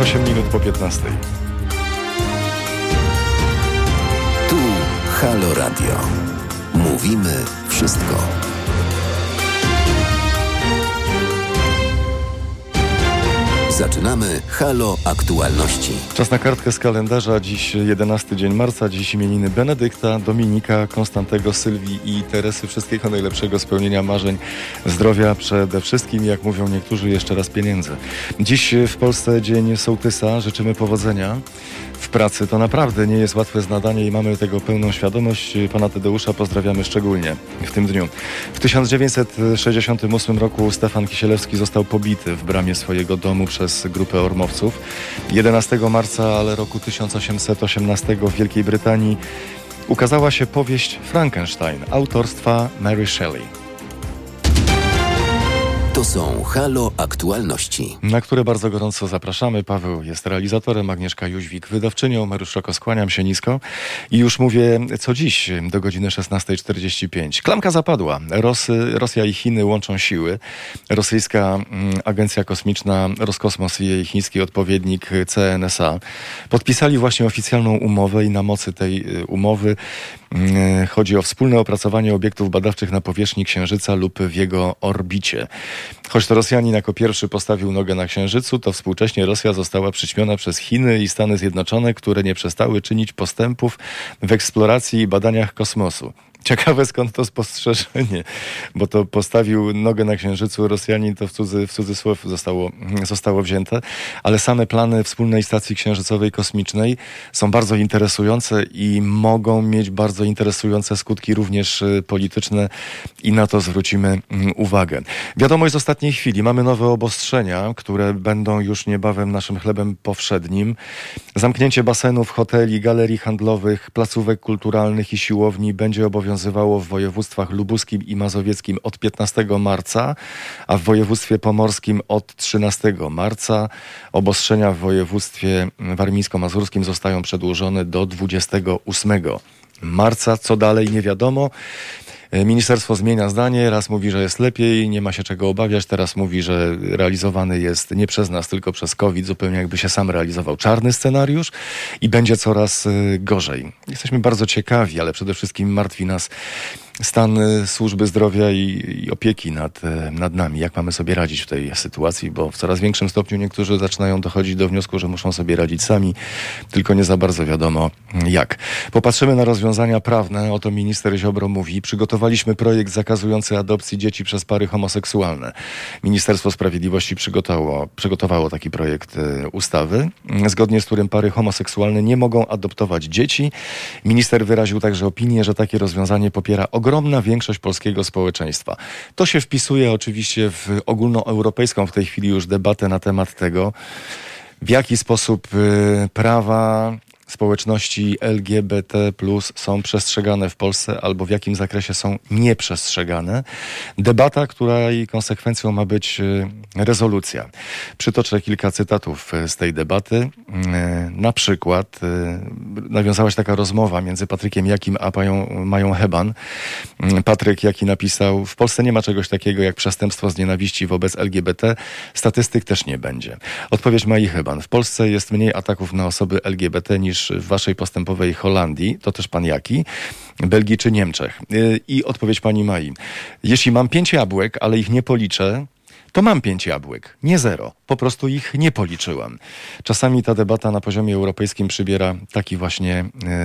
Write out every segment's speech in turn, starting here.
zegarach 8 minut po 15. Tu Halo Radio. Mówimy wszystko. Zaczynamy Halo Aktualności. Czas na kartkę z kalendarza. Dziś 11 dzień marca, dziś imieniny Benedykta, Dominika, Konstantego, Sylwii i Teresy. Wszystkiego najlepszego spełnienia marzeń, zdrowia przede wszystkim, jak mówią niektórzy, jeszcze raz pieniędzy. Dziś w Polsce Dzień Sołtysa. Życzymy powodzenia w pracy. To naprawdę nie jest łatwe zadanie i mamy tego pełną świadomość. Pana Tadeusza pozdrawiamy szczególnie w tym dniu. W 1968 roku Stefan Kisielewski został pobity w bramie swojego domu przez grupę ormowców. 11 marca, ale roku 1818 w Wielkiej Brytanii ukazała się powieść Frankenstein autorstwa Mary Shelley. To są Halo Aktualności. Na które bardzo gorąco zapraszamy. Paweł jest realizatorem, Agnieszka Jóźwik wydawczynią. Mariusz Szoko, skłaniam się nisko. I już mówię, co dziś do godziny 16.45. Klamka zapadła. Rosy, Rosja i Chiny łączą siły. Rosyjska mm, Agencja Kosmiczna Roskosmos i jej chiński odpowiednik CNSA podpisali właśnie oficjalną umowę i na mocy tej y, umowy chodzi o wspólne opracowanie obiektów badawczych na powierzchni Księżyca lub w jego orbicie. Choć to Rosjanin jako pierwszy postawił nogę na Księżycu, to współcześnie Rosja została przyćmiona przez Chiny i Stany Zjednoczone, które nie przestały czynić postępów w eksploracji i badaniach kosmosu. Ciekawe skąd to spostrzeżenie, bo to postawił nogę na księżycu Rosjanin, to w, cudzy, w cudzysłów zostało, zostało wzięte, ale same plany wspólnej stacji księżycowej kosmicznej są bardzo interesujące i mogą mieć bardzo interesujące skutki również y, polityczne i na to zwrócimy mm, uwagę. Wiadomość z ostatniej chwili. Mamy nowe obostrzenia, które będą już niebawem naszym chlebem powszednim. Zamknięcie basenów, hoteli, galerii handlowych, placówek kulturalnych i siłowni będzie obowiązywało obowiązywało w województwach lubuskim i mazowieckim od 15 marca, a w województwie pomorskim od 13 marca. Obostrzenia w województwie warmińsko-mazurskim zostają przedłużone do 28 marca. Co dalej nie wiadomo. E, ministerstwo zmienia zdanie, raz mówi, że jest lepiej, nie ma się czego obawiać, teraz mówi, że realizowany jest nie przez nas, tylko przez COVID, zupełnie jakby się sam realizował czarny scenariusz i będzie coraz e, gorzej. Jesteśmy bardzo ciekawi, ale przede wszystkim martwi nas stan y, służby zdrowia i, i, opieki nad, y, nad nami. Jak mamy sobie radzić w tej sytuacji, bo w coraz większym stopniu niektórzy zaczynają dochodzić do wniosku, że muszą sobie radzić sami, tylko nie za bardzo wiadomo jak. Popatrzymy na rozwiązania prawne, o to minister Ziobro mówi. Przygotowaliśmy projekt zakazujący adopcji dzieci przez pary homoseksualne. Ministerstwo Sprawiedliwości przygotowało, przygotowało taki projekt y, ustawy, zgodnie z którym pary homoseksualne nie mogą adoptować dzieci. Minister wyraził także opinię, że takie rozwiązanie popiera ogromnie ogromna większość polskiego społeczeństwa. To się wpisuje oczywiście w ogólnoeuropejską w tej chwili już debatę na temat tego, w jaki sposób y, prawa społeczności LGBT są przestrzegane w Polsce albo w jakim zakresie są nieprzestrzegane. Debata, której konsekwencją ma być e, rezolucja. Przytoczę kilka cytatów e, z tej debaty. E, na przykład nawiązała się taka rozmowa między Patrykiem Jakim a Mają, Mają Heban. Patryk Jaki napisał, w Polsce nie ma czegoś takiego jak przestępstwo z nienawiści wobec LGBT. Statystyk też nie będzie. Odpowiedź Mai Heban. W Polsce jest mniej ataków na osoby LGBT niż niż w waszej postępowej Holandii, to też pan jaki, Belgii czy Niemczech. Y, I odpowiedź pani Mai. Jeśli mam pięć jabłek, ale ich nie policzę, to mam pięć jabłek, nie zero. Po prostu ich nie policzyłam. Czasami ta debata na poziomie europejskim przybiera taki właśnie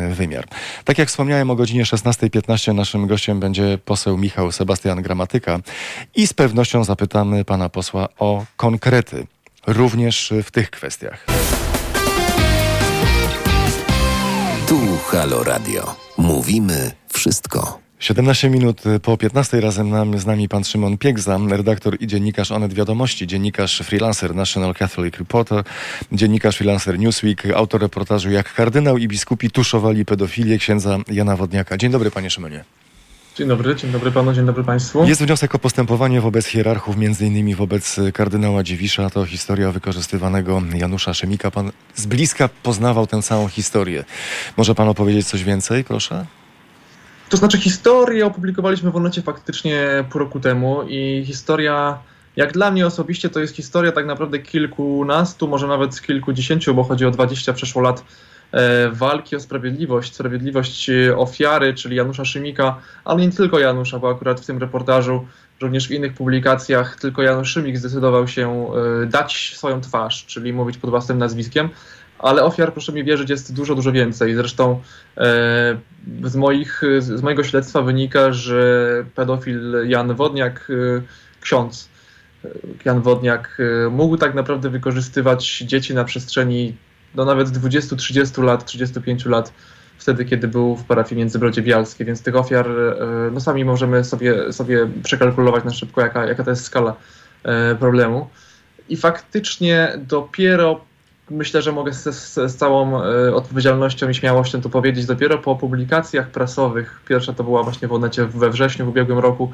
y, wymiar. Tak jak wspomniałem o godzinie 16.15 naszym gościem będzie poseł Michał Sebastian Gramatyka i z pewnością zapytamy pana posła o konkrety, również w tych kwestiach. Halo Radio. Mówimy wszystko. 17 minut po 15 razem nam, z nami pan Szymon Piegza, redaktor i dziennikarz Onet Wiadomości, dziennikarz freelancer National Catholic Reporter, dziennikarz freelancer Newsweek, autor reportażu Jak kardynał i biskupi tuszowali pedofilię księdza Jana Wodniaka. Dzień dobry panie Szymonie. Dzień dobry, dzień dobry panu, dzień dobry państwu. Jest wniosek o postępowanie wobec hierarchów, między innymi wobec kardynała Dziwisza. To historia wykorzystywanego Janusza Szemika. Pan z bliska poznawał tę całą historię. Może pan opowiedzieć coś więcej, proszę? To znaczy historię opublikowaliśmy w Onecie faktycznie pół roku temu i historia Jak dla mnie osobiście to jest historia tak naprawdę kilkunastu, może nawet kilkudziesięciu, bo chodzi o 20 przeszło lat walki o sprawiedliwość, sprawiedliwość e, ofiary, czyli Janusza Szymika, ale nie tylko Janusza, bo akurat w tym reportażu, również w innych publikacjach, tylko Janusz Szymik zdecydował się e, dać swoją twarz, czyli mówić pod własnym nazwiskiem, ale ofiar, proszę mi wierzyć, jest dużo, dużo więcej. Zresztą z, moich, z mojego śledztwa wynika, że pedofil Jan Wodniak, ksiądz, Jan Wodniak mógł tak naprawdę wykorzystywać dzieci na przestrzeni no nawet 20-30 lat, 35 lat, wtedy kiedy był w parafii Międzybrodzie Bialskie, więc tych ofiar, y, no sami możemy sobie, sobie przekalkulować na szybko, jaka, jaka to jest skala y, problemu. I faktycznie dopiero, myślę, że mogę z, z, całą odpowiedzialnością i śmiałością to powiedzieć, dopiero po publikacjach prasowych, pierwsza to była właśnie w Onecie we wrześniu w ubiegłym roku,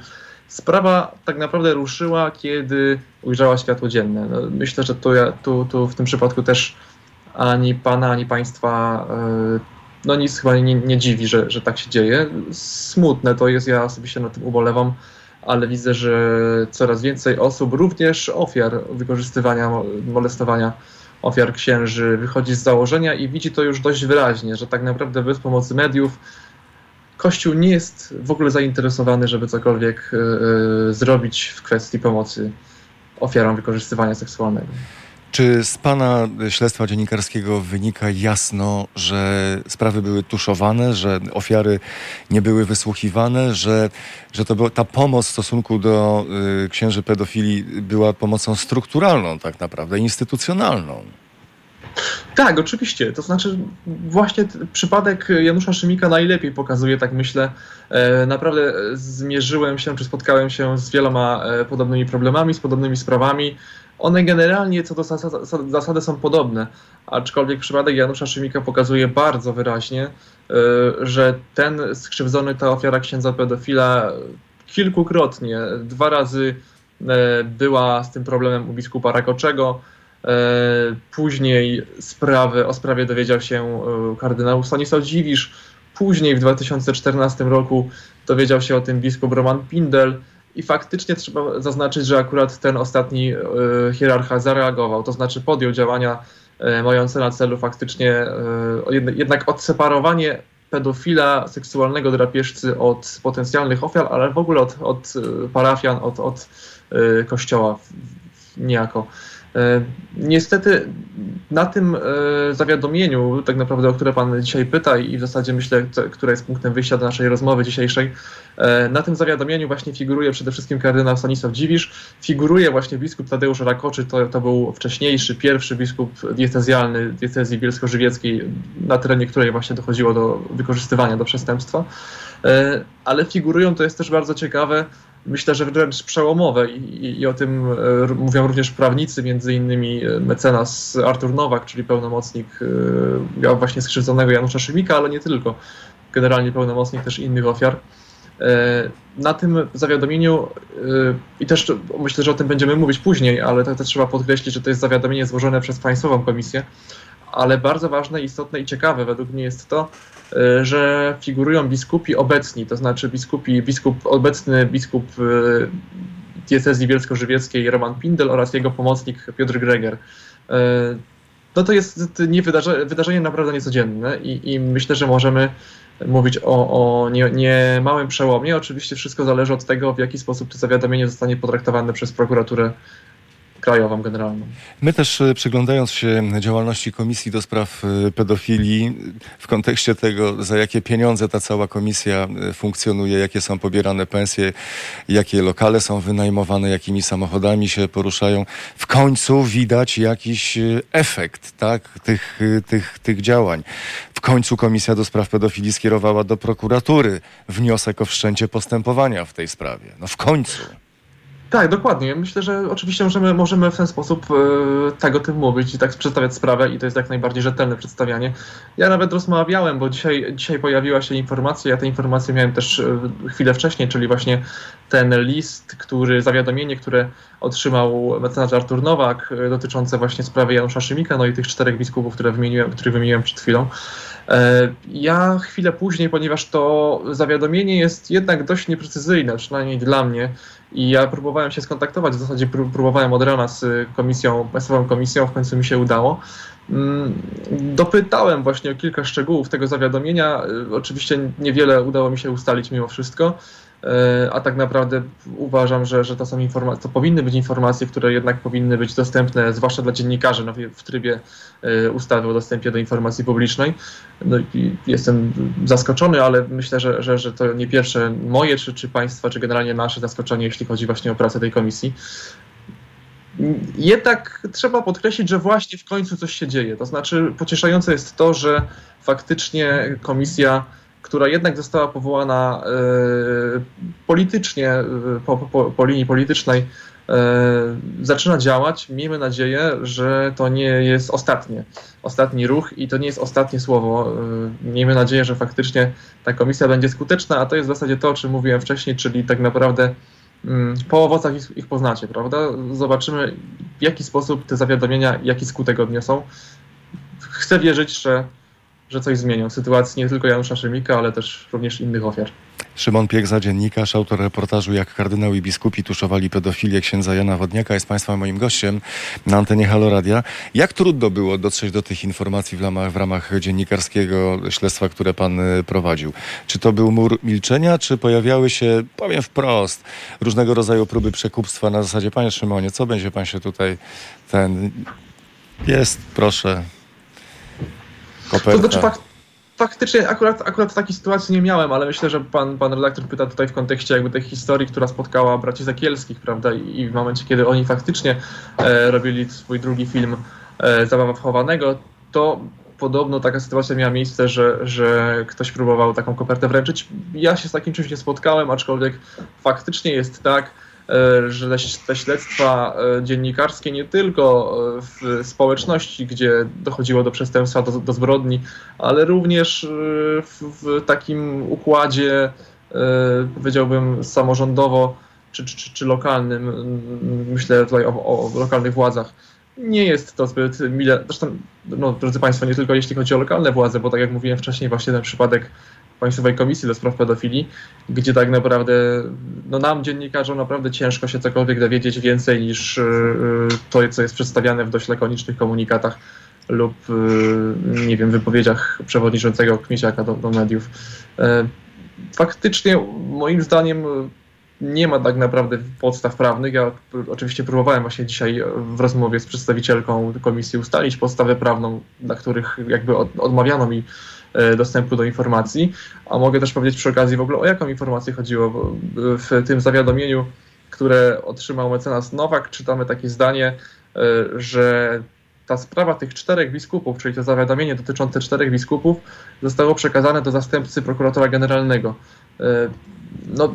Sprawa tak naprawdę ruszyła, kiedy ujrzała światło dzienne. No, myślę, że tu, ja, tu, tu w tym przypadku też ani pana, ani państwa e, no nic chyba nie, nie dziwi, że, że tak się dzieje. Smutne to jest, ja osobiście na tym ubolewam, ale widzę, że coraz więcej osób, również ofiar wykorzystywania, molestowania ofiar księży, wychodzi z założenia i widzi to już dość wyraźnie, że tak naprawdę bez pomocy mediów Kościół nie jest w ogóle zainteresowany, żeby cokolwiek y, zrobić w kwestii pomocy ofiarom wykorzystywania seksualnego. Czy z Pana śledztwa dziennikarskiego wynika jasno, że sprawy były tuszowane, że ofiary nie były wysłuchiwane, że, że to ta pomoc w stosunku do y, księży pedofili była pomocą strukturalną, tak naprawdę, instytucjonalną? Tak, oczywiście. To znaczy, właśnie przypadek Janusza Szymika najlepiej pokazuje, tak myślę. E, naprawdę zmierzyłem się, czy spotkałem się z wieloma e, podobnymi problemami, z podobnymi sprawami. One generalnie co do zasady są podobne, aczkolwiek przypadek Janusza Szymika pokazuje bardzo wyraźnie, e, że ten skrzywdzony, ta ofiara księdza pedofila kilkukrotnie, dwa razy była z tym problemem u biskupa Rakoczego, E, później sprawę, o sprawie dowiedział się kardynał Stanisław Dziwisz. Później w 2014 roku dowiedział się o tym biskup Roman Pindel. I faktycznie trzeba zaznaczyć, że akurat ten ostatni e, hierarcha zareagował, to znaczy podjął działania mające na celu faktycznie jednak odseparowanie pedofila, seksualnego drapieżcy od potencjalnych ofiar, ale w ogóle od, od parafian, od, od kościoła niejako. E, niestety na tym e, zawiadomieniu, tak naprawdę, o które Pan dzisiaj pyta i w zasadzie myślę, które jest punktem wyjścia do naszej rozmowy dzisiejszej, e, na tym zawiadomieniu właśnie figuruje przede wszystkim kardynał Stanisław Dziwisz, figuruje właśnie biskup Tadeusz Rakoczy, to, to był wcześniejszy, pierwszy biskup diecezjalny diecezji bielsko-żywieckiej, na terenie której właśnie dochodziło do wykorzystywania do przestępstwa, ale figurują, to jest też bardzo ciekawe, myślę, że wręcz przełomowe i, i, i, o tym e, mówią również prawnicy, między innymi e, mecenas Artur Nowak, czyli pełnomocnik e, właśnie skrzywdzonego Janusza Szymika, ale nie tylko, generalnie pełnomocnik też innych ofiar. Na tym zawiadomieniu, i też myślę, że o tym będziemy mówić później, ale to, to trzeba podkreślić, że to jest zawiadomienie złożone przez Państwową Komisję, ale bardzo ważne, istotne i ciekawe według mnie jest to, e, że figurują biskupi obecni, to znaczy biskupi, biskup, obecny biskup e, diecezji bielsko-żywieckiej Roman Pindel oraz jego pomocnik Piotr Greger. E, no to jest nie wydarzenie, wydarzenie naprawdę niecodzienne i, i myślę, że możemy mówić o, o nie, nie małym przełomie. Oczywiście wszystko zależy od tego, w jaki sposób to zawiadomienie zostanie potraktowane przez prokuraturę krajową generalną. My też e, przyglądając się działalności Komisji do Spraw e, Pedofilii w kontekście tego, za jakie pieniądze ta cała komisja e, funkcjonuje, jakie są pobierane pensje, jakie lokale są wynajmowane, jakimi samochodami się poruszają, w końcu widać jakiś efekt tak, tych, tych, tych działań. W końcu Komisja do Spraw Pedofilii skierowała do prokuratury wniosek o wszczęcie postępowania w tej sprawie. No w końcu. Tak, dokładnie. Myślę, że oczywiście możemy, możemy w ten sposób e, tak tym mówić i tak przedstawiać sprawę i to jest jak najbardziej rzetelne przedstawianie. Ja nawet rozmawiałem, bo dzisiaj, dzisiaj pojawiła się informacja, ja tę informację miałem też e, chwilę wcześniej, czyli właśnie ten list, który, zawiadomienie, które otrzymał mecenas Artur Nowak e, dotyczące właśnie sprawy Janusza Szymika, no i tych czterech biskupów, które wymieniłem, które wymieniłem przed chwilą. Ja chwilę później, ponieważ to zawiadomienie jest jednak dość nieprecyzyjne, przynajmniej dla mnie, I ja próbowałem się skontaktować, w zasadzie próbowałem od rana z komisją, Państwową Komisją, w końcu mi się udało. Mm, dopytałem właśnie o kilka szczegółów tego zawiadomienia. Y, oczywiście niewiele udało mi się ustalić mimo wszystko, y, a tak naprawdę uważam, że, że to są informacje, to powinny być informacje, które jednak powinny być dostępne, zwłaszcza dla dziennikarzy no, w trybie y, ustawy o dostępie do informacji publicznej. No, jestem zaskoczony, ale myślę, że, że, że to nie pierwsze moje, czy, czy państwa, czy generalnie nasze zaskoczenie, jeśli chodzi właśnie o pracę tej komisji. Jednak trzeba podkreślić, że właśnie w końcu coś się dzieje. To znaczy, pocieszające jest to, że faktycznie komisja, która jednak została powołana e, politycznie, e, po, po, po linii politycznej, e, zaczyna działać. Miejmy nadzieję, że to nie jest ostatnie, ostatni ruch i to nie jest ostatnie słowo. Miejmy nadzieję, że faktycznie ta komisja będzie skuteczna, a to jest w zasadzie to, o czym mówiłem wcześniej, czyli tak naprawdę Mm, po owocach ich, ich poznacie, prawda? Zobaczymy, w jaki sposób te zawiadomienia, jaki skutek odniosą. Chcę wierzyć, że, że coś zmienią sytuacji nie tylko Janusza Szymika, ale też również innych ofiar. Szymon Piekza, dziennikarz, autor reportażu Jak kardynał i biskupi tuszowali pedofilię księdza Jana Wodniaka jest Państwa moim gościem na antenie Halo Radia. Jak trudno było dotrzeć do tych informacji w ramach, w ramach dziennikarskiego śledztwa, które Pan y, prowadził? Czy to był mur milczenia, czy pojawiały się, powiem wprost, różnego rodzaju próby przekupstwa na zasadzie Panie Szymonie, co będzie Pan się tutaj ten... Jest, proszę. Koperta. To znaczy, fakt faktycznie akurat, akurat takiej sytuacji nie miałem, ale myślę, że pan, pan redaktor pyta tutaj w kontekście jakby tej historii, która spotkała braci Zakielskich, prawda? I, w momencie, kiedy oni faktycznie e, robili swój drugi film e, Zabawa wchowanego, to podobno taka sytuacja miała miejsce, że, że ktoś próbował taką kopertę wręczyć. Ja się z takim czymś nie spotkałem, aczkolwiek faktycznie jest tak, że te śledztwa e, dziennikarskie nie tylko e, w społeczności, gdzie dochodziło do przestępstwa, do, do zbrodni, ale również w, w, takim układzie, powiedziałbym, samorządowo czy, czy, czy lokalnym, myślę tutaj o, o lokalnych władzach, nie jest to zbyt mile. Zresztą, no, drodzy Państwo, nie tylko jeśli chodzi o lokalne władze, bo tak jak mówiłem wcześniej, właśnie ten przypadek Państwowej Komisji do Spraw Pedofilii, gdzie tak naprawdę no nam, dziennikarzom, naprawdę ciężko się cokolwiek dowiedzieć więcej niż y, y, to, co jest przedstawiane w dość lakonicznych komunikatach lub, y, nie wiem, wypowiedziach przewodniczącego Kmisiaka do, do mediów. E, faktycznie, moim zdaniem, nie ma tak naprawdę podstaw prawnych. Ja oczywiście próbowałem właśnie dzisiaj w rozmowie z przedstawicielką komisji ustalić podstawę prawną, dla których jakby odmawiano mi dostępu do informacji. A mogę też powiedzieć przy okazji w ogóle o jaką informację chodziło. W tym zawiadomieniu, które otrzymał mecenas Nowak, czytamy takie zdanie, e, że ta sprawa tych czterech biskupów, czyli to zawiadomienie dotyczące czterech biskupów, zostało przekazane do zastępcy prokuratora generalnego. E, no,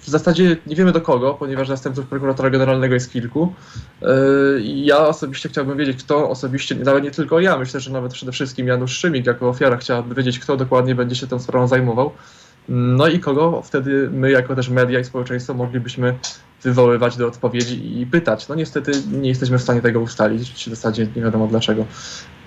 w zasadzie nie wiemy do kogo, ponieważ zastępców prokuratora generalnego jest kilku. E, ja osobiście chciałbym wiedzieć, kto osobiście, nawet nie tylko ja, myślę, że nawet przede wszystkim Janusz Szymik jako ofiara chciałaby wiedzieć, kto dokładnie będzie się tą sprawą zajmował. No i kogo wtedy my, jako też media i społeczeństwo, moglibyśmy wywoływać do odpowiedzi i pytać. No niestety nie jesteśmy w stanie tego ustalić, w zasadzie nie wiadomo dlaczego.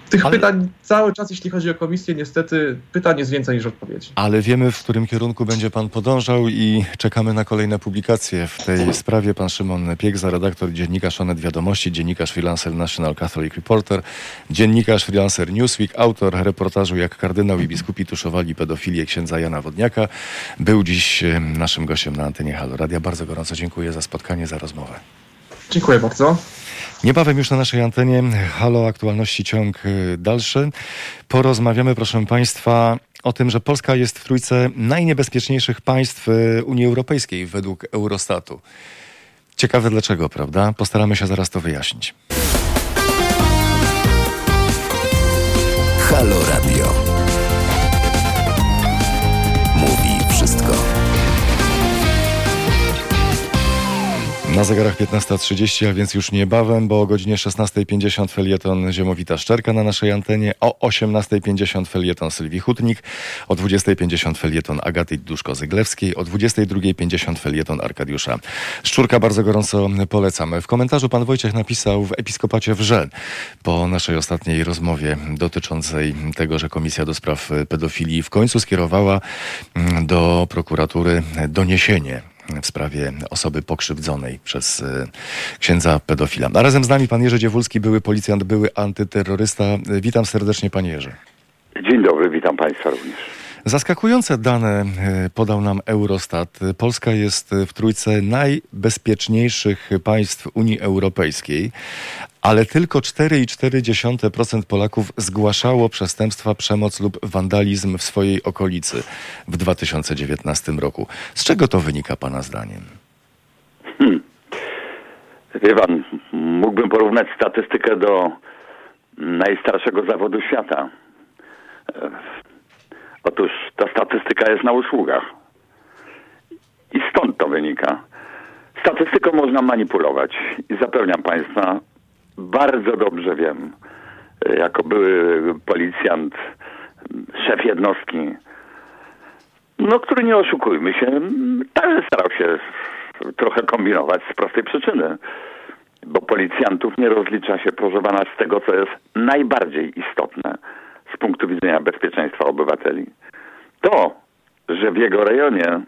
Tych ale... pytań cały czas, jeśli chodzi o komisję, niestety pytań jest więcej niż odpowiedzi. Ale wiemy, w którym kierunku będzie pan podążał i czekamy na kolejne publikacje w tej sprawie. Pan Szymon Piegza, redaktor dziennikarz Onet Wiadomości, dziennikarz freelancer National Catholic Reporter, dziennikarz freelancer Newsweek, autor reportażu Jak kardynał i biskupi tuszowali pedofilię księdza Jana Wodniaka, był dziś naszym gościem na antenie Halo Radia. Bardzo gorąco dziękuję za spotkanie, za rozmowę. Dziękuję bardzo. Niebawem już na naszej antenie Halo Aktualności ciąg y, dalszy. Porozmawiamy, proszę Państwa, o tym, że Polska jest w trójce najniebezpieczniejszych państw y, Unii Europejskiej według Eurostatu. Ciekawe dlaczego, prawda? Postaramy się zaraz to wyjaśnić. Halo Radio. Na zegarach 15.30, a więc już niebawem, bo o godzinie 16.50 felieton Ziemowita Szczerka na naszej antenie, o 18.50 felieton Sylwii Hutnik, o 20.50 felieton Agaty Duszko-Zyglewskiej, o 22.50 felieton Arkadiusza Szczurka. Bardzo gorąco polecamy. W komentarzu pan Wojciech napisał w Episkopacie Wrze po naszej ostatniej rozmowie dotyczącej tego, że Komisja do Spraw Pedofilii w końcu skierowała mm, do prokuratury doniesienie w sprawie osoby pokrzywdzonej przez e, księdza pedofila. A razem z nami pan Jerzy Dziewulski, były policjant, były antyterrorysta. Witam serdecznie panie Jerzy. Dzień dobry, witam Państwa również. Zaskakujące dane e, podał nam Eurostat. Polska jest w trójce najbezpieczniejszych państw Unii Europejskiej, ale tylko 4,4% Polaków zgłaszało przestępstwa, przemoc lub wandalizm w swojej okolicy w 2019 roku. Z czego to wynika Pana zdaniem? Hmm. Wie Pan, mógłbym porównać statystykę do najstarszego zawodu świata. Otóż ta statystyka jest na usługach. I stąd to wynika. Statystyką można manipulować i zapewniam Państwa, bardzo dobrze wiem, jako były policjant, szef jednostki, no, który nie oszukujmy się, także starał się trochę kombinować z prostej przyczyny. Bo policjantów nie rozlicza się, proszę pana, z tego, co jest najbardziej istotne z punktu widzenia bezpieczeństwa obywateli. To, że w jego rejonie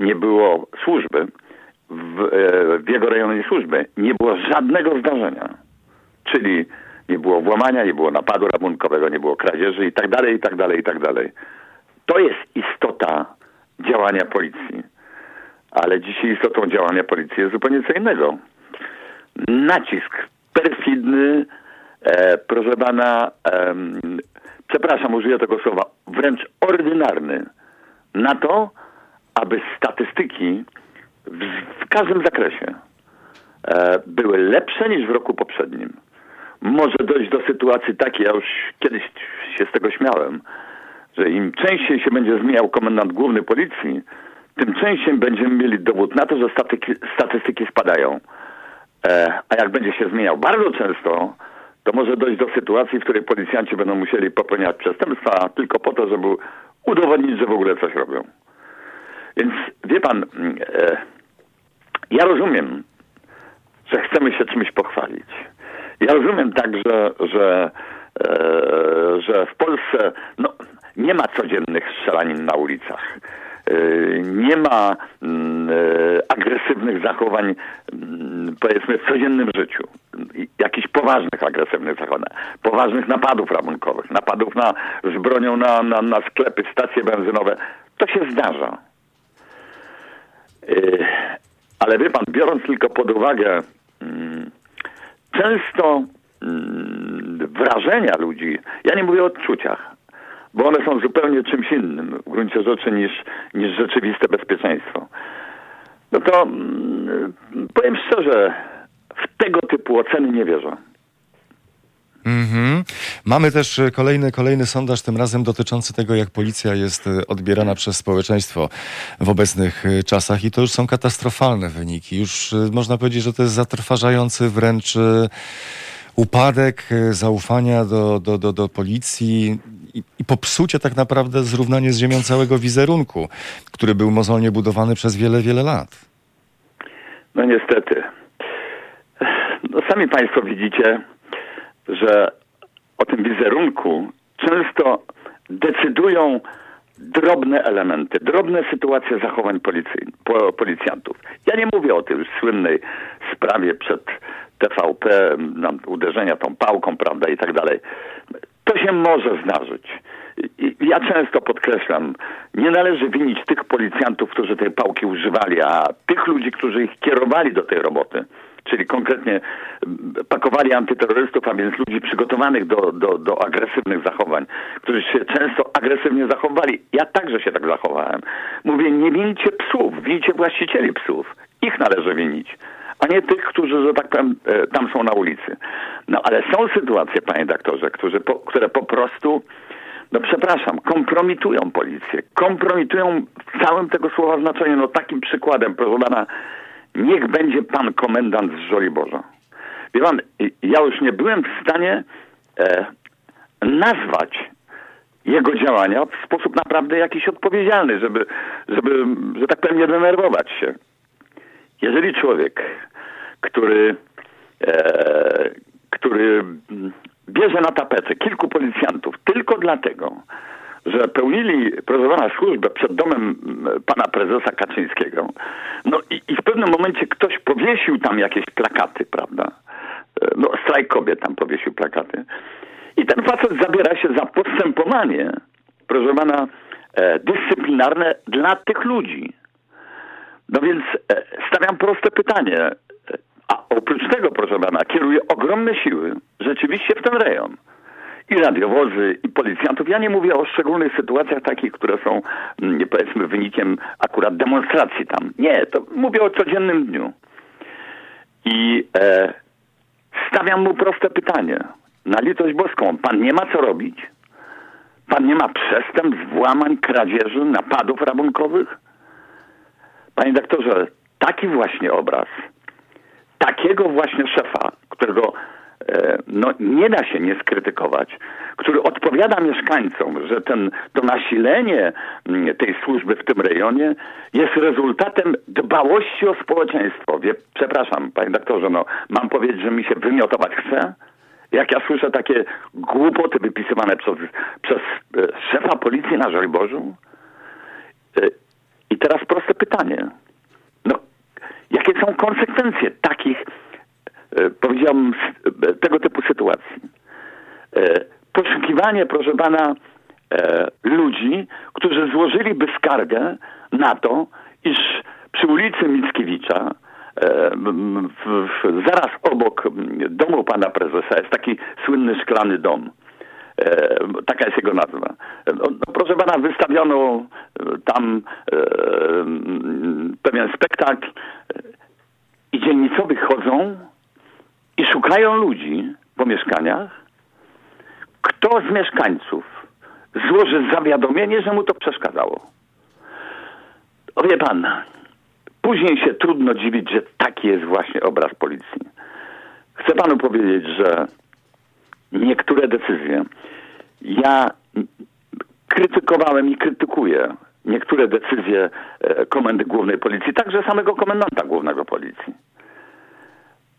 nie było służby, w, e, w jego rejonie służby nie było żadnego zdarzenia. Czyli nie było włamania, nie było napadu rabunkowego, nie było kradzieży i tak dalej, i tak dalej, i tak dalej. To jest istota działania policji. Ale dzisiaj istotą działania policji jest zupełnie co innego. Nacisk perfidny, e, proszę pana, e, przepraszam, użyję tego słowa, wręcz ordynarny na to, aby statystyki w, w każdym zakresie e, były lepsze niż w roku poprzednim. Może dojść do sytuacji takiej, ja już kiedyś się z tego śmiałem, że im częściej się będzie zmieniał komendant główny policji, tym częściej będziemy mieli dowód na to, że statyki, statystyki spadają. E, a jak będzie się zmieniał bardzo często, to może dojść do sytuacji, w której policjanci będą musieli popełniać przestępstwa tylko po to, żeby udowodnić, że w ogóle coś robią. Więc wie pan, e, ja rozumiem, że chcemy się czymś pochwalić. Ja rozumiem także, że, e, że w Polsce no, nie ma codziennych strzelanin na ulicach. E, nie ma mm, e, agresywnych zachowań, mm, powiedzmy, w codziennym życiu. Jakichś poważnych agresywnych zachowań. Poważnych napadów rabunkowych, napadów na, z bronią na, na, na sklepy, stacje benzynowe. To się zdarza. Ale wie pan, biorąc tylko pod uwagę mm, często wrażenia ludzi, ja nie mówię o odczuciach, bo one są zupełnie czymś innym w gruncie rzeczy niż, niż rzeczywiste bezpieczeństwo. No to mm, powiem szczerze, w tego typu oceny nie wierzę. Mm-hmm. Mamy też kolejny, kolejny sondaż, tym razem dotyczący tego, jak policja jest e, odbierana przez społeczeństwo w obecnych e, czasach i to już są katastrofalne wyniki. Już e, można powiedzieć, że to jest zatrważający wręcz upadek zaufania do, do, do, do policji i, popsucie tak naprawdę zrównanie z ziemią całego wizerunku, który był mozolnie budowany przez wiele, wiele lat. No niestety. No sami Państwo widzicie, że o tym wizerunku często decydują drobne elementy, drobne sytuacje zachowań po, policjantów. Ja nie mówię o tej słynnej sprawie przed TVP, uderzenia tą pałką, prawda, i tak dalej. To się może zdarzyć. Ja często podkreślam, nie należy winić tych policjantów, którzy tej pałki używali, a tych ludzi, którzy ich kierowali do tej roboty czyli konkretnie pakowali antyterrorystów, a więc ludzi przygotowanych do, do, do agresywnych zachowań, którzy się często agresywnie zachowali. Ja także się tak zachowałem. Mówię, nie wincie psów, wincie właścicieli psów. Ich należy winić a nie tych, którzy, że tak powiem, e, tam są na ulicy. No ale są sytuacje, panie doktorze, którzy po, które po prostu, no przepraszam, kompromitują policję. Kompromitują w całym tego słowa znaczeniu. No takim przykładem, proszę pana, niech będzie pan komendant z Żoliborza. Wie pan, ja już nie byłem w stanie e, nazwać jego działania w sposób naprawdę jakiś odpowiedzialny, żeby, żeby, że tak powiem, nie denerwować się. Jeżeli człowiek, który, e, który bierze na tapetę kilku policjantów tylko dlatego, że pełnili, proszę służbę przed domem pana prezesa Kaczyńskiego. No i, i w pewnym momencie ktoś powiesił tam jakieś plakaty, prawda? E, No, strajk kobiet tam powiesił plakaty. I ten facet zabiera się za postępowanie, proszę pana, e, dyscyplinarne dla tych ludzi. No więc e, stawiam proste pytanie. A oprócz tego, proszę pana, kieruje ogromne siły rzeczywiście w ten rejon. I radiowozy, i policjantów. Ja nie mówię o szczególnych sytuacjach takich, które są, mm, powiedzmy, wynikiem akurat demonstracji tam. Nie, to mówię o codziennym dniu. I e, stawiam mu proste pytanie. Na litość boską, pan nie ma co robić? Pan nie ma przestępstw, włamań, kradzieży, napadów rabunkowych? Panie doktorze, taki właśnie obraz, takiego właśnie szefa, którego e, no, nie da się nie skrytykować, który odpowiada mieszkańcom, że ten, to nasilenie tej służby w tym rejonie jest rezultatem dbałości o społeczeństwo. Wie, przepraszam, panie doktorze, no, mam powiedzieć, że mi się wymiotować chce? Jak ja słyszę takie głupoty wypisywane przez, przez e, szefa policji na Żoliborzu? I teraz proste pytanie. No, jakie są konsekwencje takich, e, powiedziałbym, e, tego typu sytuacji? E, poszukiwanie, proszę pana, ludzi, którzy złożyliby skargę na to, iż przy ulicy Mickiewicza, zaraz obok domu pana prezesa jest taki słynny szklany dom. E, taka jest jego nazwa. No, no, proszę pana, wystawiono e, tam e, pewien spektakl i dzielnicowi chodzą i szukają ludzi po mieszkaniach, kto z mieszkańców złoży zawiadomienie, że mu to przeszkadzało. O wie pan, później się trudno dziwić, że taki jest właśnie obraz policji. Chcę panu powiedzieć, że niektóre decyzje, ja krytykowałem i krytykuję niektóre decyzje e, Komendy Głównej Policji, także samego komendanta głównego Policji.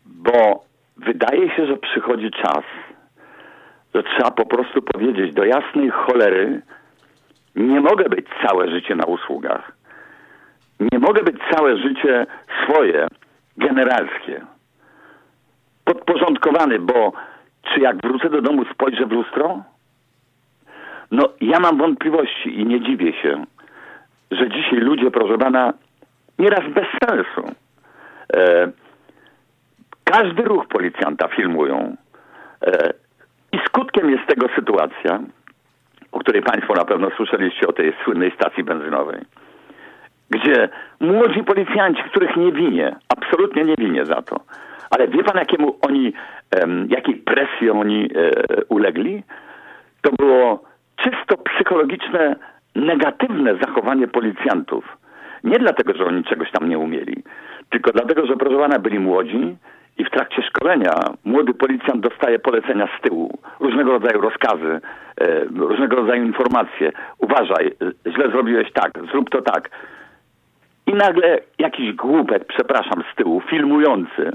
Bo wydaje się, że przychodzi czas, że trzeba po prostu powiedzieć do jasnej cholery, nie mogę być całe życie na usługach. Nie mogę być całe życie swoje, generalskie, podporządkowany, bo czy jak wrócę do domu spojrzę w lustro? No, ja mam wątpliwości i nie dziwię się, że dzisiaj ludzie, proszę pana, nieraz bez sensu. E, każdy ruch policjanta filmują. E, I skutkiem jest tego sytuacja, o której Państwo na pewno słyszeliście o tej słynnej stacji benzynowej, gdzie młodzi policjanci, których nie winię, absolutnie nie winię za to, ale wie Pan, jakiemu oni, jakiej presji oni e, ulegli? To było czysto psychologiczne, negatywne zachowanie policjantów. Nie dlatego, że oni czegoś tam nie umieli, tylko dlatego, że proszę pana byli młodzi i w trakcie szkolenia młody policjant dostaje polecenia z tyłu, różnego rodzaju rozkazy, e, różnego rodzaju informacje. Uważaj, źle zrobiłeś tak, zrób to tak. I nagle jakiś głupek, przepraszam, z tyłu, filmujący,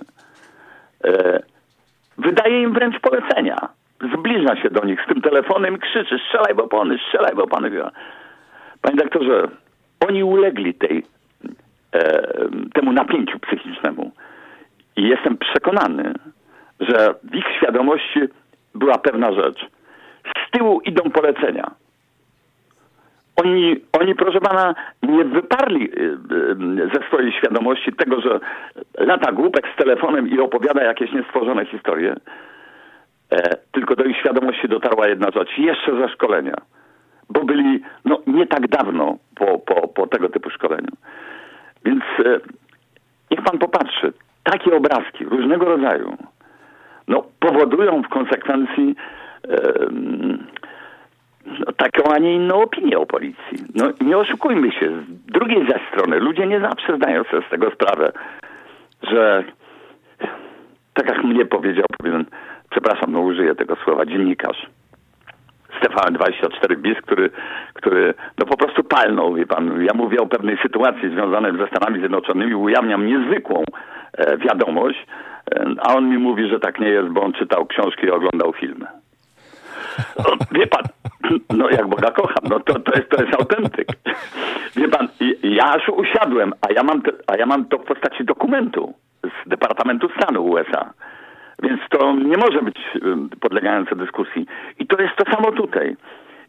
wydaje im wręcz polecenia. Zbliża się do nich z tym telefonem i krzyczy, strzelaj w opony, strzelaj w opony. Panie doktorze, oni ulegli tej, e, temu napięciu psychicznemu. I jestem przekonany, że w ich świadomości była pewna rzecz. Z tyłu idą polecenia. Oni, oni, proszę pana, nie wyparli y, y, ze swojej świadomości tego, że lata głupek z telefonem i opowiada jakieś niestworzone historie, e, tylko do ich świadomości dotarła jedna rzecz, jeszcze ze szkolenia, bo byli no, nie tak dawno po, po, po tego typu szkoleniu. Więc e, niech pan popatrzy, takie obrazki różnego rodzaju no, powodują w konsekwencji em, no, taką, a nie inną opinię o policji. No nie oszukujmy się. Z drugiej zaś strony ludzie nie zawsze zdają sobie z tego sprawę, że tak jak mnie powiedział pewien, przepraszam, no użyję tego słowa, dziennikarz Stefan 24 BIS, który, który no po prostu palnął, wie pan. Ja mówię o pewnej sytuacji związanej ze Stanami Zjednoczonymi, ujawniam niezwykłą e, wiadomość, e, a on mi mówi, że tak nie jest, bo on czytał książki i oglądał filmy. No, wie pan, no jak Boga kocham, no to, to, jest, to jest autentyk. Wie pan, Ja aż usiadłem, a ja, mam a ja mam to w postaci dokumentu z Departamentu Stanu USA. Więc to nie może być podlegające dyskusji. I to jest to samo tutaj.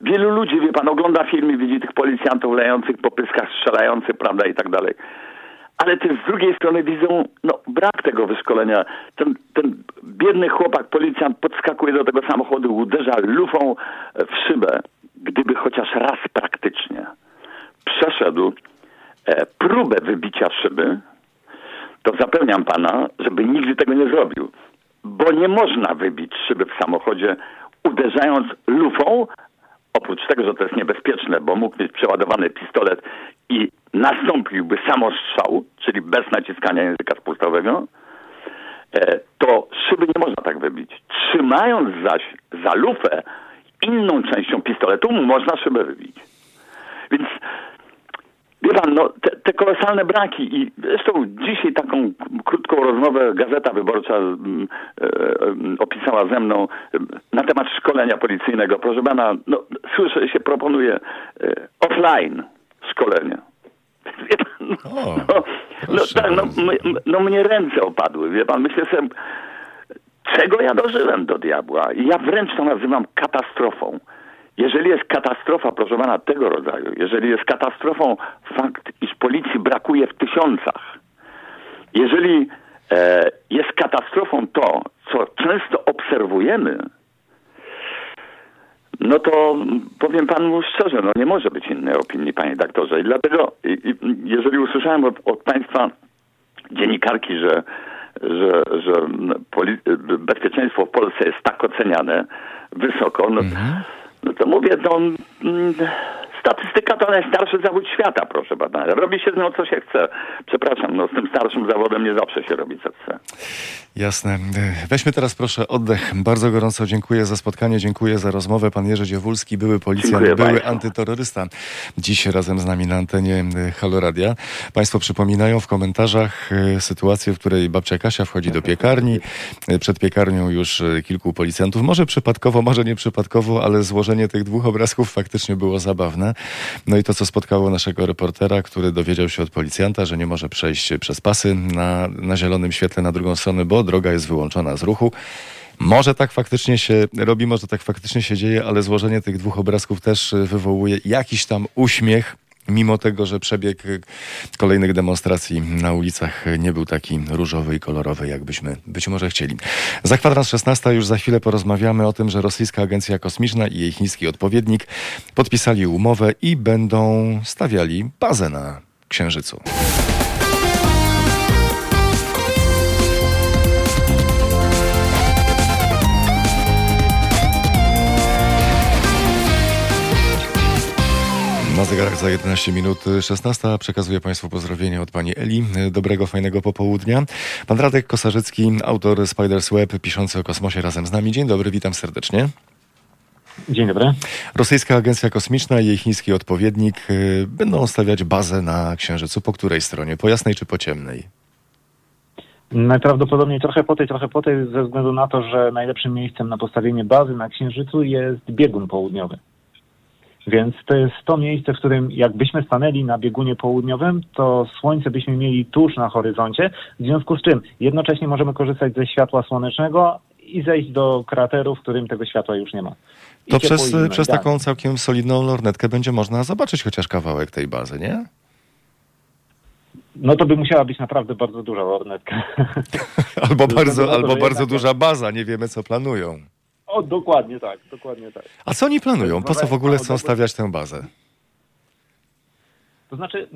Wielu ludzi, wie pan, ogląda filmy, widzi tych policjantów lejących po pyskach, strzelających, prawda, i tak dalej. Ale też z drugiej strony widzą no, brak tego wyszkolenia. Ten, ten biedny chłopak, policjant podskakuje do tego samochodu, uderza lufą w szybę. Gdyby chociaż raz praktycznie przeszedł e, próbę wybicia szyby, to zapewniam pana, żeby nigdy tego nie zrobił. Bo nie można wybić szyby w samochodzie uderzając lufą, oprócz tego, że to jest niebezpieczne, bo mógł mieć przeładowany pistolet i nastąpiłby samostrzał, czyli bez naciskania języka spustowego, e, to szyby nie można tak wybić. Trzymając zaś za lufę inną częścią pistoletu, można szybę wybić. Wie pan, no, te, te kolosalne braki i zresztą dzisiaj taką krótką rozmowę Gazeta Wyborcza mm, e, e, opisała ze mną e, na temat szkolenia policyjnego. Proszę pana, no, słyszę, się proponuje e, offline szkolenie. Wie pan, no, O, no, no, proszę tak, no, my, no mnie ręce opadły, wie pan, myślę sobie, czego ja dożyłem do diabła? I ja wręcz to nazywam katastrofą. Jeżeli jest katastrofa, proszę pana, tego rodzaju, jeżeli jest katastrofą fakt, iż policji brakuje w tysiącach, jeżeli e, jest katastrofą to, co często obserwujemy, no to powiem panu szczerze, no nie może być innej opinii, panie doktorze. I dlatego, jeżeli usłyszałem od, od państwa dziennikarki, że, że, że poli- bezpieczeństwo w Polsce jest tak oceniane wysoko, no, no to mówię, no, mm, statystyka to najstarszy zawód świata, proszę pana. Robi się z nią co się chce. Przepraszam, no z tym starszym zawodem nie zawsze się robi co chce. Jasne. Weźmy teraz proszę oddech. Bardzo gorąco dziękuję za spotkanie, dziękuję za rozmowę. Pan Jerzy Dziewulski, były policjant, Dziękuję były państwu. antyterrorysta. Dziś razem z nami na antenie e, Halo Radia. Państwo przypominają w komentarzach e, sytuację, w której babcia Kasia wchodzi do piekarni. E, Przed piekarnią już kilku policjantów. Może przypadkowo, może nie przypadkowo, ale złożenie tych dwóch obrazków faktycznie było zabawne. No i to, co spotkało naszego reportera, który dowiedział się od policjanta, że nie może przejść przez pasy na, na zielonym świetle na drugą stronę, bo droga jest wyłączona z ruchu. Może tak faktycznie się robi, może tak faktycznie się dzieje, ale złożenie tych dwóch obrazków też wywołuje jakiś tam uśmiech. Mimo tego, że przebieg kolejnych demonstracji na ulicach nie był taki różowy i kolorowy, jakbyśmy być może chcieli. Za kwadrans 16 już za chwilę porozmawiamy o tym, że rosyjska agencja kosmiczna i jej chiński odpowiednik podpisali umowę i będą stawiali bazę na Księżycu. Na zegarach za 11 minut 16 przekazuję Państwu pozdrowienia od Pani Eli. Dobrego, fajnego popołudnia. Pan Radek Kosarzycki, autor Spider's Web, piszący o kosmosie razem z nami. Dzień dobry, witam serdecznie. Dzień dobry. Rosyjska Agencja Kosmiczna i jej chiński odpowiednik y, będą stawiać bazę na Księżycu. Po której stronie? Po jasnej czy po ciemnej? Najprawdopodobniej trochę po tej, trochę po tej, ze względu na to, że najlepszym miejscem na postawienie bazy na Księżycu jest biegun południowy. Więc to jest to miejsce, w którym jakbyśmy stanęli na biegunie południowym, to słońce byśmy mieli tuż na horyzoncie, w związku z czym jednocześnie możemy korzystać ze światła słonecznego i zejść do krateru, w którym tego światła już nie ma. I To przez, przez idealnie. taką całkiem solidną lornetkę będzie można zobaczyć chociaż kawałek tej bazy, nie? No to by musiała być naprawdę bardzo duża lornetka. Albo bardzo, albo bardzo duża baza, nie wiemy co planują. O, dokładnie tak, dokładnie tak. A co oni planują? Po co w ogóle chcą stawiać tę bazę? To znaczy,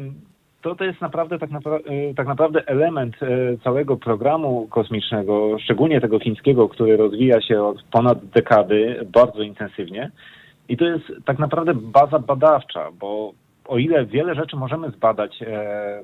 to, to jest naprawdę tak, napra- y, tak naprawdę element y, całego programu kosmicznego, szczególnie tego chińskiego, który rozwija się od ponad dekady bardzo intensywnie. I to jest tak naprawdę baza badawcza, bo o ile wiele rzeczy możemy zbadać e,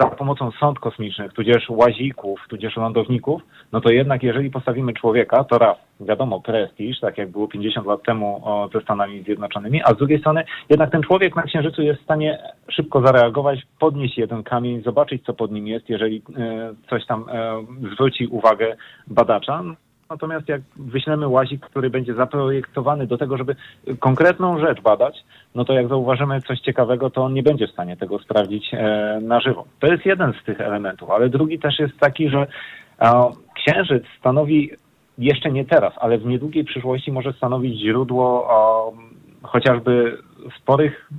za pomocą sąd kosmicznych, tudzież łazików, tudzież lądowników, no to jednak jeżeli postawimy człowieka, to raz, wiadomo, prestiż, tak jak było 50 lat temu ze Stanami Zjednoczonymi, a z drugiej strony jednak ten człowiek na Księżycu jest w stanie szybko zareagować, podnieść jeden kamień, zobaczyć co pod nim jest, jeżeli e, coś tam e, zwróci uwagę badacza. Natomiast jak wyślemy łazik, który będzie zaprojektowany do tego, żeby konkretną rzecz badać, no to jak zauważymy coś ciekawego, to on nie będzie w stanie tego sprawdzić e, na żywo. To jest jeden z tych elementów, ale drugi też jest taki, że księżyc stanowi jeszcze nie teraz, ale w niedługiej przyszłości może stanowić źródło chociażby sporych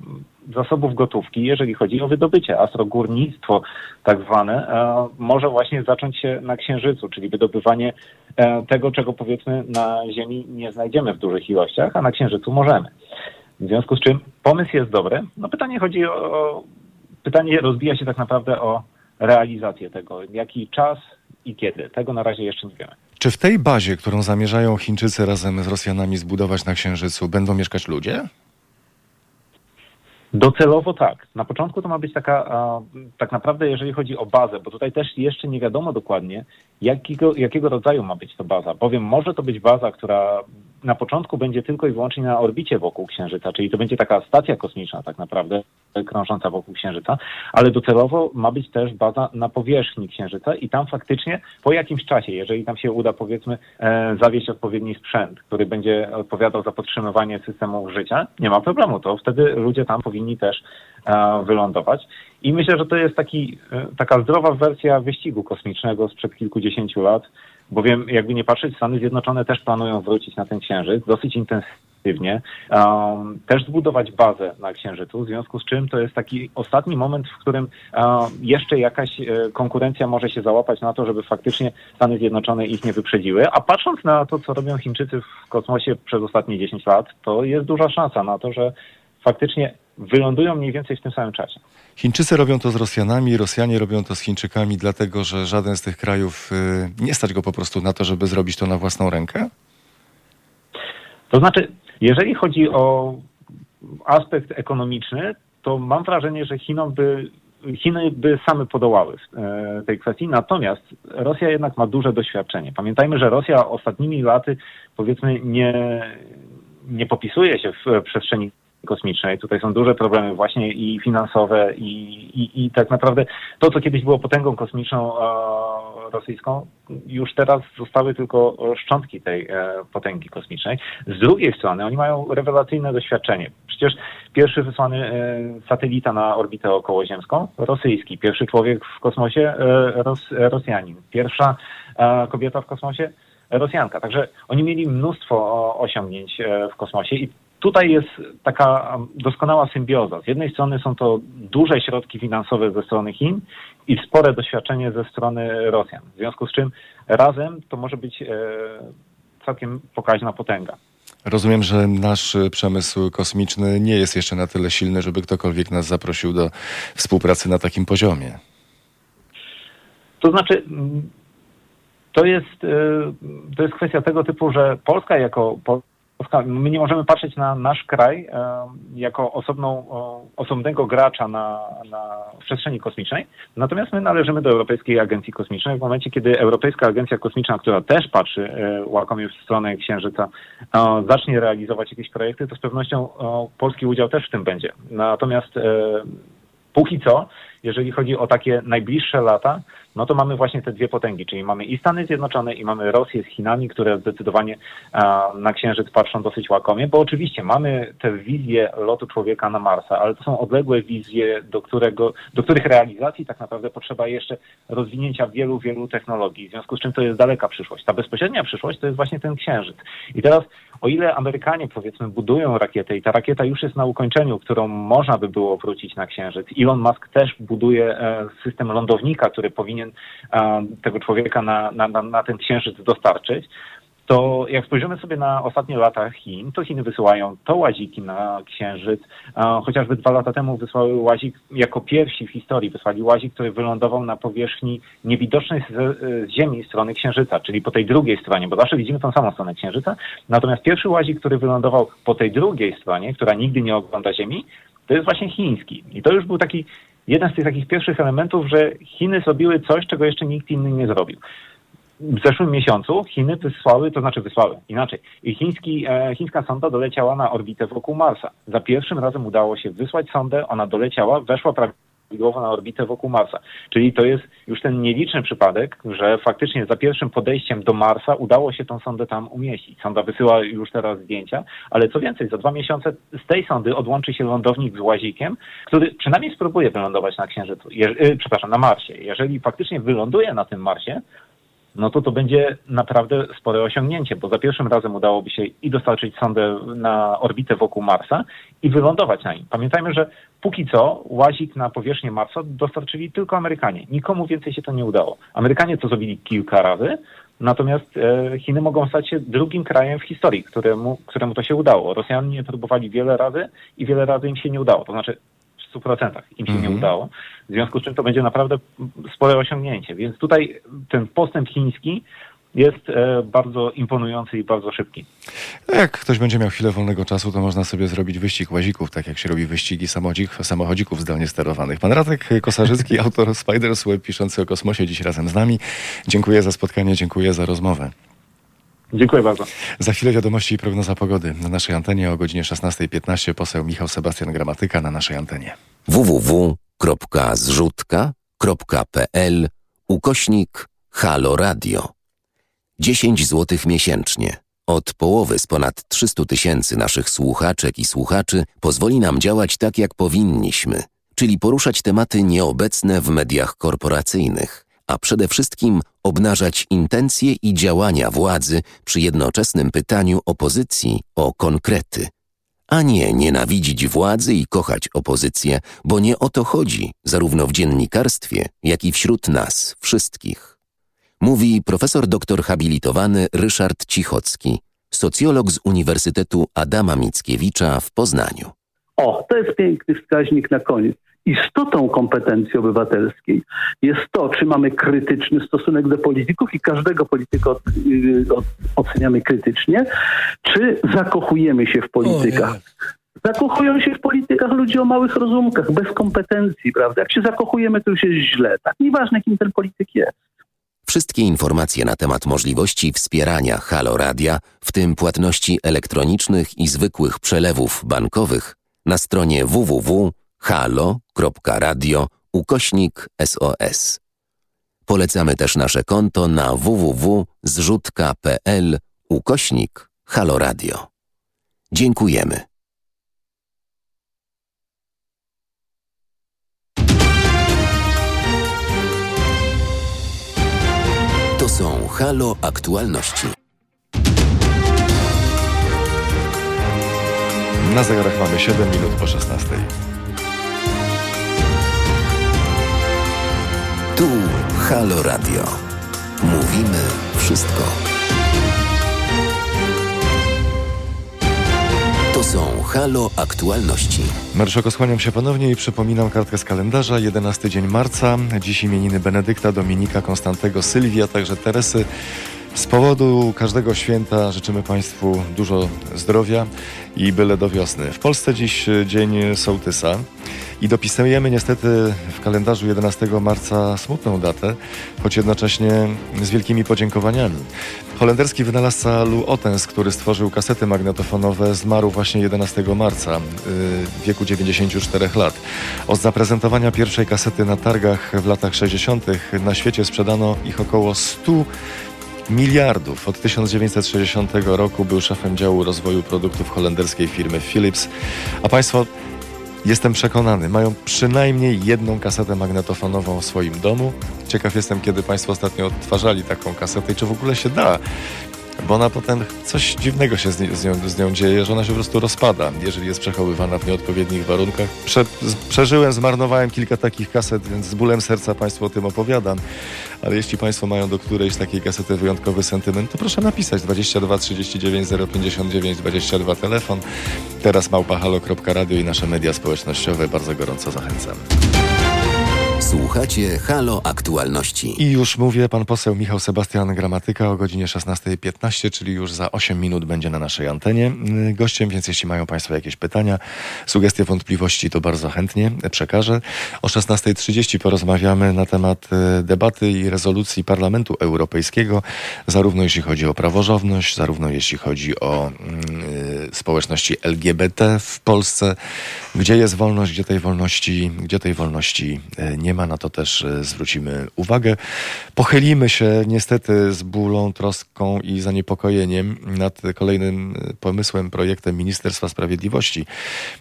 zasobów gotówki, jeżeli chodzi o wydobycie. Astrogórnictwo tak zwane e, może właśnie zacząć się na Księżycu, czyli wydobywanie e, tego, czego powiedzmy na Ziemi nie znajdziemy w dużych ilościach, a na Księżycu możemy. W związku z czym pomysł jest dobry. No pytanie chodzi o, pytanie rozbija się tak naprawdę o realizację tego. Jaki czas i kiedy? Tego na razie jeszcze nie wiemy. Czy w tej bazie, którą zamierzają Chińczycy razem z Rosjanami zbudować na Księżycu, będą mieszkać ludzie? Docelowo tak. Na początku to ma być taka, a, tak naprawdę jeżeli chodzi o bazę, bo tutaj też jeszcze nie wiadomo dokładnie, jakiego, jakiego rodzaju ma być to baza. Bowiem może to być baza, która na początku będzie tylko i wyłącznie na orbicie wokół Księżyca, czyli to będzie taka stacja kosmiczna tak naprawdę, krążąca wokół Księżyca, ale docelowo ma być też baza na powierzchni Księżyca i tam faktycznie po jakimś czasie, jeżeli tam się uda powiedzmy e, zawieść odpowiedni sprzęt, który będzie odpowiadał za podtrzymywanie systemów życia, nie ma problemu, to wtedy ludzie tam powinni też e, wylądować. I myślę, że to jest taki, e, taka zdrowa wersja wyścigu kosmicznego sprzed kilkudziesięciu lat, bowiem jakby nie patrzeć, Stany Zjednoczone też planują wrócić na ten księżyc dosyć intensywnie, um, też zbudować bazę na księżycu, w związku z czym to jest taki ostatni moment, w którym um, jeszcze jakaś e, konkurencja może się załapać na to, żeby faktycznie Stany Zjednoczone ich nie wyprzedziły, a patrząc na to, co robią Chińczycy w kosmosie przez ostatnie 10 lat, to jest duża szansa na to, że faktycznie wylądują mniej więcej w tym samym czasie. Chińczycy robią to z Rosjanami, Rosjanie robią to z Chińczykami, dlatego że żaden z tych krajów y, nie stać go po prostu na to, żeby zrobić to na własną rękę? To znaczy, jeżeli chodzi o aspekt ekonomiczny, to mam wrażenie, że Chinom by Chiny by same podołały w e, tej kwestii, natomiast Rosja jednak ma duże doświadczenie. Pamiętajmy, że Rosja ostatnimi laty powiedzmy nie, nie popisuje się w przestrzeni kosmicznej. Tutaj są duże problemy właśnie i finansowe i, i, i tak naprawdę to, co kiedyś było potęgą kosmiczną e, rosyjską, już teraz zostały tylko szczątki tej e, potęgi kosmicznej. Z drugiej strony oni mają rewelacyjne doświadczenie. Przecież pierwszy wysłany e, satelita na orbitę okołoziemską, rosyjski. Pierwszy człowiek w kosmosie, e, Ros, Rosjanin. Pierwsza e, kobieta w kosmosie, Rosjanka. Także oni mieli mnóstwo osiągnięć e, w kosmosie i tutaj jest taka doskonała symbioza. Z jednej strony są to duże środki finansowe ze strony Chin i spore doświadczenie ze strony Rosjan. W związku z czym razem to może być e, całkiem pokaźna potęga. Rozumiem, że nasz przemysł kosmiczny nie jest jeszcze na tyle silny, żeby ktokolwiek nas zaprosił do współpracy na takim poziomie. To znaczy, to jest, e, to jest kwestia tego typu, że Polska jako My nie możemy patrzeć na nasz kraj e, jako osobną, osobnego gracza na, na przestrzeni kosmicznej, natomiast my należymy do Europejskiej Agencji Kosmicznej. W momencie, kiedy Europejska Agencja Kosmiczna, która też patrzy e, łakomie w stronę Księżyca, e, zacznie realizować jakieś projekty, to z pewnością polski udział też w tym będzie. Natomiast póki co, jeżeli chodzi o takie najbliższe lata, no to mamy właśnie te dwie potęgi, czyli mamy i Stany Zjednoczone i mamy Rosję z Chinami, które zdecydowanie na Księżyc patrzą dosyć łakomie, bo oczywiście mamy te wizje lotu człowieka na Marsa, ale to są odległe wizje, do, którego, do których realizacji tak naprawdę potrzeba jeszcze rozwinięcia wielu, wielu technologii, w związku z czym to jest daleka przyszłość. Ta bezpośrednia przyszłość to jest właśnie ten Księżyc. I teraz o ile Amerykanie powiedzmy budują rakietę i ta rakieta już jest na ukończeniu, którą można by było wrócić na Księżyc, Elon Musk też buduje e, system lądownika, który powinien e, tego człowieka na, na, na ten Księżyc dostarczyć, to jak spojrzymy sobie na ostatnie lata Chin, to Chiny wysyłają to łaziki na Księżyc. Chociażby dwa lata temu wysłały łazik, jako pierwsi w historii wysłali łazik, który wylądował na powierzchni niewidocznej z, z Ziemi strony Księżyca, czyli po tej drugiej stronie, bo zawsze widzimy tą samą stronę Księżyca. Natomiast pierwszy łazik, który wylądował po tej drugiej stronie, która nigdy nie ogląda Ziemi, to jest właśnie chiński. I to już był taki jeden z tych takich pierwszych elementów, że Chiny zrobiły coś, czego jeszcze nikt inny nie zrobił w zeszłym miesiącu Chiny wysłały, to znaczy wysłały inaczej. I chiński, e, chińska sonda doleciała na orbitę wokół Marsa. Za pierwszym razem udało się wysłać sondę, ona doleciała, weszła prawidłowo na orbitę wokół Marsa. Czyli to jest już ten nieliczny przypadek, że faktycznie za pierwszym podejściem do Marsa udało się tą sondę tam umieścić. Sonda wysyła już teraz zdjęcia, ale co więcej, za dwa miesiące z tej sondy odłączy się lądownik z łazikiem, który przynajmniej spróbuje wylądować na Księżycu, je, y, przepraszam, na Marsie. Jeżeli faktycznie wyląduje na tym Marsie, no to to będzie naprawdę spore osiągnięcie, bo za pierwszym razem udałoby się i dostarczyć sondę na orbitę wokół Marsa i wylądować na nim. Pamiętajmy, że póki co łazik na powierzchnię Marsa dostarczyli tylko Amerykanie. Nikomu więcej się to nie udało. Amerykanie to zrobili kilka razy, natomiast e, Chiny mogą stać się drugim krajem w historii, któremu, któremu to się udało. Rosjanie próbowali wiele razy i wiele razy im się nie udało. To znaczy 100% im się nie Mhm. udało. W związku z czym to będzie naprawdę spore osiągnięcie. Więc tutaj ten postęp chiński jest e, bardzo imponujący i bardzo szybki. No Jak ktoś będzie miał chwilę wolnego czasu, to można sobie zrobić wyścig łazików, tak jak się robi wyścigi samochodzik, samochodzików zdalnie sterowanych. Pan Radek Kosarzycki, autor Spiders Web, piszący o kosmosie, dziś razem z nami. Dziękuję za spotkanie, dziękuję za rozmowę. Dziękuję bardzo. Za chwilę wiadomości i prognoza pogody. Na naszej antenie o godzinie 16.15 poseł Michał Sebastian Gramatyka na naszej antenie. www.zrzutka.pl ukośnik Halo Radio. 10 zł miesięcznie. Od połowy z ponad 300 tysięcy naszych słuchaczek i słuchaczy pozwoli nam działać tak, jak powinniśmy, czyli poruszać tematy nieobecne w mediach korporacyjnych, a przede wszystkim obnażać intencje i działania władzy przy jednoczesnym pytaniu opozycji o konkrety a nie nienawidzić władzy i kochać opozycję, bo nie o to chodzi, zarówno w dziennikarstwie, jak i wśród nas wszystkich. Mówi profesor doktor habilitowany Ryszard Cichocki, socjolog z Uniwersytetu Adama Mickiewicza w Poznaniu. O, to jest piękny wskaźnik na koniec. Istotą kompetencji obywatelskiej jest to, czy mamy krytyczny stosunek do polityków i każdego polityka od, y, od, oceniamy krytycznie, czy zakochujemy się w politykach. Zakochują się w politykach ludzie o małych rozumkach, bez kompetencji, prawda? Jak się zakochujemy, to już jest źle. Tak nieważne, kim ten polityk jest. Wszystkie informacje na temat możliwości wspierania Halo Radia, w tym płatności elektronicznych i zwykłych przelewów bankowych, na stronie www.halo.radio ukośnik SOS. Polecamy też nasze konto na www.zrzutka.pl ukośnik Halo Radio. Dziękujemy. To są Halo Aktualności. Na zegarach mamy 7 minut po 16. Tu Halo Radio. Mówimy wszystko. To są Halo Aktualności. Marszałko, skłaniam się ponownie i przypominam kartkę z kalendarza. 11 dzień marca. Dziś imieniny Benedykta, Dominika, Konstantego, Sylwii, a także Teresy. Z powodu każdego święta życzymy Państwu dużo zdrowia i byle do wiosny. W Polsce dziś y, dzień sołtysa i dopisujemy niestety w kalendarzu 11 marca smutną datę, choć jednocześnie z wielkimi podziękowaniami. Holenderski wynalazca Lou Ottens, który stworzył kasety magnetofonowe, zmarł właśnie 11 marca y, w wieku 94 lat. Od zaprezentowania pierwszej kasety na targach w latach 60. na świecie sprzedano ich około 100 miliardów. Od 1960 roku był szefem działu rozwoju produktów holenderskiej firmy Philips. A Państwo, jestem przekonany, mają przynajmniej jedną kasetę magnetofonową w swoim domu. Ciekaw jestem, kiedy Państwo ostatnio odtwarzali taką kasetę i czy w ogóle się da. Bo ona potem coś dziwnego się z, ni- z, nią, z nią dzieje, że ona się po prostu rozpada, jeżeli jest przechowywana w nieodpowiednich warunkach. Prze, z, przeżyłem, zmarnowałem kilka takich kaset, więc z bólem serca Państwu o tym opowiadam. Ale jeśli Państwo mają do którejś takiej kasety wyjątkowy sentyment, to proszę napisać 22 39 059 22 telefon. Teraz małpahalo.radio i nasze media społecznościowe. Bardzo gorąco zachęcam. Słuchacie Halo Aktualności. I już mówię, pan poseł Michał Sebastian Gramatyka o godzinie 16.15, czyli już za 8 minut będzie na naszej antenie y, gościem, więc jeśli mają Państwo jakieś pytania, sugestie, wątpliwości, to bardzo chętnie przekażę. O 16.30 porozmawiamy na temat y, debaty i rezolucji Parlamentu Europejskiego, zarówno jeśli chodzi o praworządność, zarówno jeśli chodzi o mm, y, społeczności LGBT w Polsce. Gdzie jest wolność, gdzie tej wolności, gdzie tej wolności nie ma, na to też zwrócimy uwagę. Pochylimy się niestety z bólą, troską i zaniepokojeniem nad kolejnym pomysłem, projektem Ministerstwa Sprawiedliwości,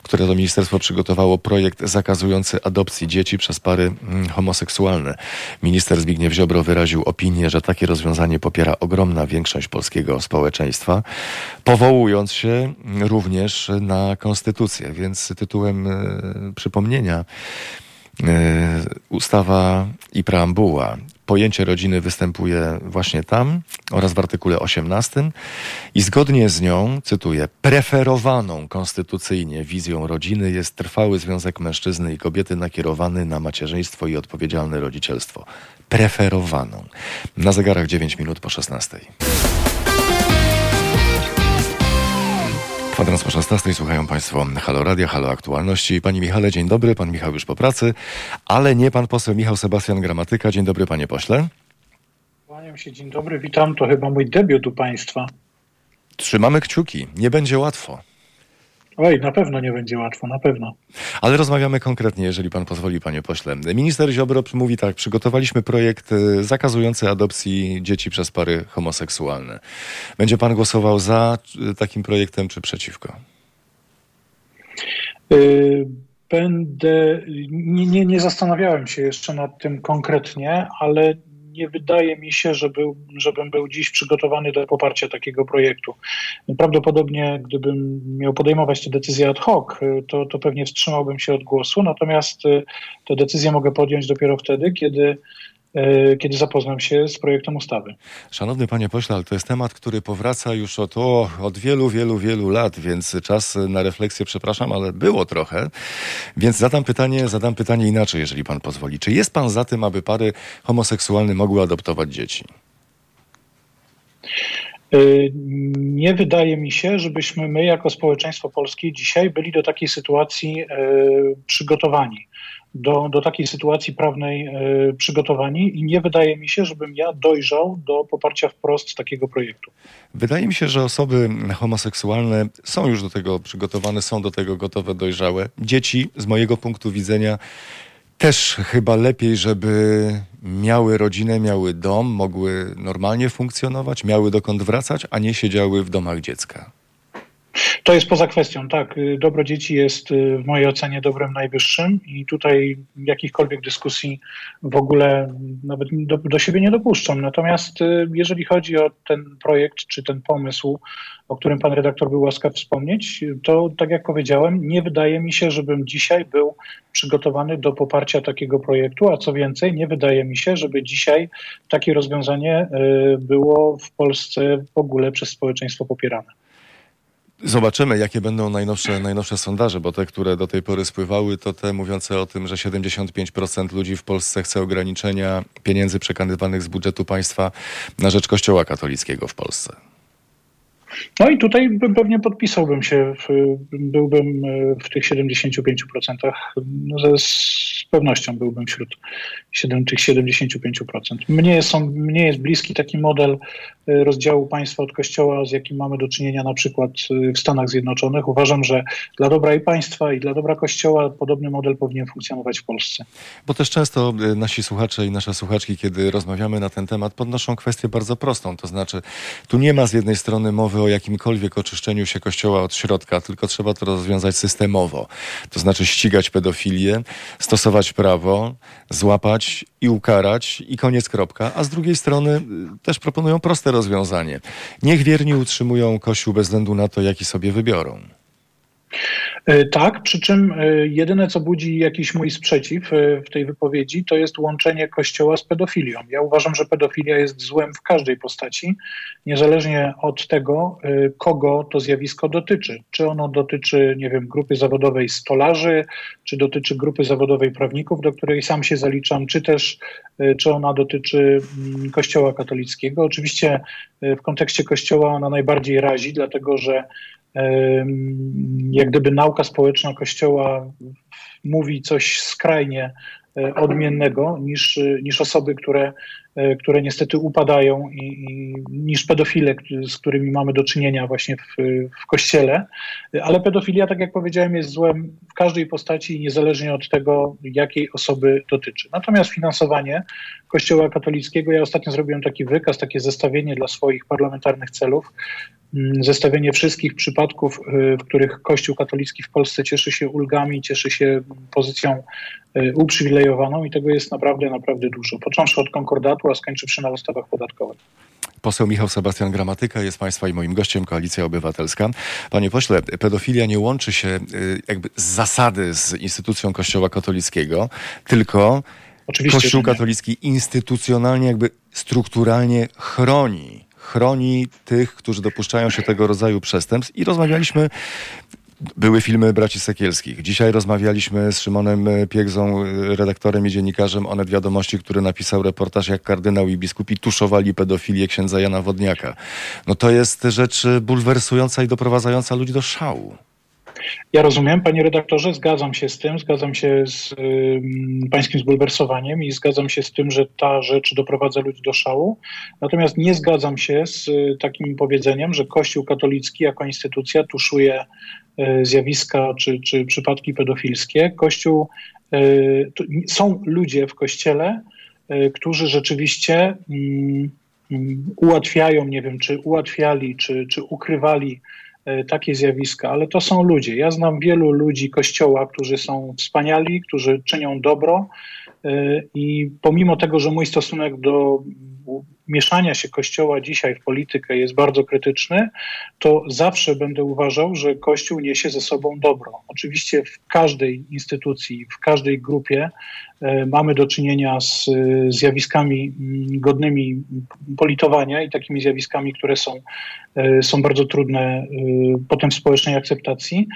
które to ministerstwo przygotowało projekt zakazujący adopcji dzieci przez pary mm, homoseksualne. Minister Zbigniew Ziobro wyraził opinię, że takie rozwiązanie popiera ogromna większość polskiego społeczeństwa, powołując się również na konstytucję. Więc tytułem e, przypomnienia e, ustawa i preambuła pojęcie rodziny występuje właśnie tam oraz w artykule 18 i zgodnie z nią, cytuję, preferowaną konstytucyjnie wizją rodziny jest trwały związek mężczyzny i kobiety nakierowany na macierzyństwo i odpowiedzialne rodzicielstwo. Preferowaną. Na zegarach 9 minut po 16. Kwadrans po 16 słuchają Państwo Halo Radia, Halo Aktualności. Pani Michale, dzień dobry. Pan Michał już po pracy, ale nie pan poseł Michał Sebastian Gramatyka. Dzień dobry, panie pośle. Kłaniam się, dzień dobry, witam. To chyba mój debiut u Państwa. Trzymamy kciuki. Nie będzie łatwo. Oj, na pewno nie będzie łatwo, na pewno. Ale rozmawiamy konkretnie, jeżeli pan pozwoli, panie pośle. Minister Ziobro mówi tak, przygotowaliśmy projekt y, zakazujący adopcji dzieci przez pary homoseksualne. Będzie pan głosował za y, takim projektem, czy przeciwko? Y, będę, nie, nie, nie zastanawiałem się jeszcze nad tym konkretnie, ale nie wydaje mi się, że był, żebym był dziś przygotowany do poparcia takiego projektu. Prawdopodobnie, gdybym miał podejmować tę decyzję ad hoc, to, to pewnie wstrzymałbym się od głosu, natomiast tę decyzję mogę podjąć dopiero wtedy, kiedy kiedy zapoznam się z projektem ustawy. Szanowny panie pośle, ale to jest temat, który powraca już od, o, od wielu, wielu, wielu lat, więc czas na refleksję, przepraszam, ale było trochę. Więc zadam pytanie, zadam pytanie inaczej, jeżeli pan pozwoli. Czy jest pan za tym, aby pary homoseksualne mogły adoptować dzieci? E, nie wydaje mi się, żebyśmy my, jako społeczeństwo polskie, dzisiaj byli do takiej sytuacji e, przygotowani do, do takiej sytuacji prawnej e, przygotowani i nie wydaje mi się, żebym ja dojrzał do poparcia wprost takiego projektu. Wydaje mi się, że osoby homoseksualne są już do tego przygotowane, są do tego gotowe, dojrzałe. Dzieci, z mojego punktu widzenia, też chyba lepiej, żeby miały rodzinę, miały dom, mogły normalnie funkcjonować, miały dokąd wracać, a nie siedziały w domach dziecka. To jest poza kwestią, tak. Y, dobro dzieci jest y, w mojej ocenie dobrem najwyższym i tutaj jakichkolwiek dyskusji w ogóle nawet do, do siebie nie dopuszczam. Natomiast y, jeżeli chodzi o ten projekt czy ten pomysł, o którym pan redaktor był łaskaw wspomnieć, to tak jak powiedziałem, nie wydaje mi się, żebym dzisiaj był przygotowany do poparcia takiego projektu, a co więcej, nie wydaje mi się, żeby dzisiaj takie rozwiązanie było w Polsce w ogóle przez społeczeństwo popierane. Zobaczymy, jakie będą najnowsze, najnowsze sondaże, bo te, które do tej pory spływały, to te mówiące o tym, że 75% ludzi w Polsce chce ograniczenia pieniędzy przekazywanych z budżetu państwa na rzecz Kościoła katolickiego w Polsce. No i tutaj pewnie podpisałbym się, byłbym w tych 75%, no z pewnością byłbym wśród 7, tych 75%. Mnie, są, mnie jest bliski taki model y, rozdziału państwa od kościoła, z jakim mamy do czynienia na przykład y, w Stanach Zjednoczonych. Uważam, że dla dobra i państwa i dla dobra kościoła podobny model powinien funkcjonować w Polsce. Bo też często nasi słuchacze i nasze słuchaczki, kiedy rozmawiamy na ten temat, podnoszą kwestię bardzo prostą. To znaczy, tu nie ma z jednej strony mowy o jakimkolwiek oczyszczeniu się kościoła od środka, tylko trzeba to rozwiązać systemowo. To znaczy ścigać pedofilię, stosować prawo, złapać i ukarać i koniec kropka. A z drugiej strony y, też proponują proste rozwiązanie. Niech wierni utrzymują Kościół bez względu na to, jaki sobie wybiorą. E, tak, przy czym e, jedyne, co budzi jakiś mój sprzeciw e, w tej wypowiedzi, to jest łączenie Kościoła z pedofilią. Ja uważam, że pedofilia jest złem w każdej postaci, niezależnie od tego, kogo to zjawisko dotyczy. Czy ono dotyczy, nie wiem, grupy zawodowej stolarzy, czy dotyczy grupy zawodowej prawników, do której sam się zaliczam, czy też czy ona dotyczy mm, Kościoła katolickiego. Oczywiście w kontekście Kościoła ona najbardziej razi, dlatego że jak gdyby nauka społeczna Kościoła mówi coś skrajnie e, odmiennego niż, niż osoby, które e, które niestety upadają i, i, niż pedofile, z którymi mamy do czynienia właśnie w, w kościele. Ale pedofilia, tak jak powiedziałem, jest złem w każdej postaci, niezależnie od tego, jakiej osoby dotyczy. Natomiast finansowanie Kościoła katolickiego, ja ostatnio zrobiłem taki wykaz, takie zestawienie dla swoich parlamentarnych celów, mm, zestawienie wszystkich przypadków, y, w których Kościół katolicki w Polsce cieszy się ulgami, cieszy się pozycją y, uprzywilejowaną i tego jest naprawdę, naprawdę dużo. Począwszy od konkordatu, a skończywszy na ustawach podatkowych. Poseł Michał Sebastian Gramatyka jest Państwa i moim gościem, Koalicja Obywatelska. Panie pośle, pedofilia nie łączy się y, jakby z zasady z instytucją Kościoła katolickiego, tylko Oczywiście, Kościół katolicki instytucjonalnie, jakby strukturalnie chroni. Chroni tych, którzy dopuszczają się tego rodzaju przestępstw. I rozmawialiśmy były filmy braci Sekielskich. Dzisiaj rozmawialiśmy z Szymonem Piegzą, redaktorem i dziennikarzem Onet Wiadomości, który napisał reportaż, jak kardynał i biskupi tuszowali pedofilię księdza Jana Wodniaka. No to jest rzecz bulwersująca i doprowadzająca ludzi do szału. Ja rozumiem, panie redaktorze, zgadzam się z tym, zgadzam się z y, pańskim zbulwersowaniem i zgadzam się z tym, że ta rzecz doprowadza ludzi do szału. Natomiast nie zgadzam się z y, takim powiedzeniem, że Kościół katolicki jako instytucja tuszuje y, zjawiska czy, czy przypadki pedofilskie. Kościół, y, są ludzie w kościele, y, którzy rzeczywiście mm, mm, ułatwiają, nie wiem, czy ułatwiali, czy, czy ukrywali takie zjawiska, ale to są ludzie. Ja znam wielu ludzi Kościoła, którzy są wspaniali, którzy czynią dobro e, i pomimo tego, że mój stosunek do mieszania się Kościoła dzisiaj w politykę jest bardzo krytyczny, to zawsze będę uważał, że Kościół niesie ze sobą dobro. Oczywiście w każdej instytucji, w każdej grupie e, mamy do czynienia z zjawiskami mm, godnymi politowania i takimi zjawiskami, które są, e, są bardzo trudne e, potem w społecznej akceptacji,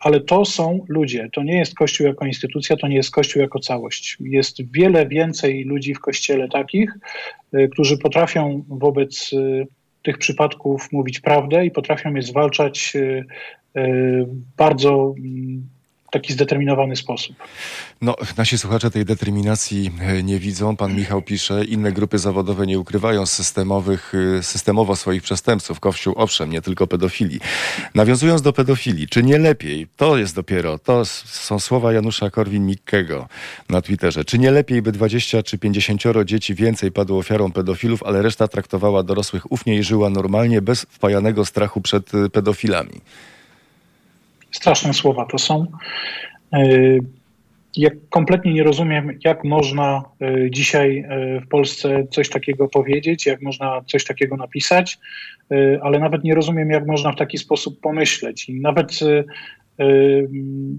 ale to są ludzie. To nie jest Kościół jako instytucja, to nie jest Kościół jako całość. Jest wiele więcej ludzi w Kościele takich, którzy potrafią wobec y, tych przypadków mówić prawdę i potrafią je zwalczać y, y, bardzo mm, taki zdeterminowany sposób. No, nasi słuchacze tej determinacji e, nie widzą. Pan Michał pisze, inne grupy zawodowe nie ukrywają systemowych, e, systemowo swoich przestępców. Kościół, owszem, nie tylko pedofilii. Nawiązując do pedofilii, czy nie lepiej, to jest dopiero, to są słowa Janusza Korwin-Mikkego na Twitterze, czy nie lepiej, by 20 czy 50 dzieci więcej padło ofiarą pedofilów, ale reszta traktowała dorosłych ufnie i żyła normalnie, bez wpajanego strachu przed e, pedofilami? Straszne słowa to są. Ja kompletnie nie rozumiem, jak można e, dzisiaj e, w Polsce coś takiego powiedzieć, jak można coś takiego napisać, ale nawet nie rozumiem, jak można w taki sposób pomyśleć. I nawet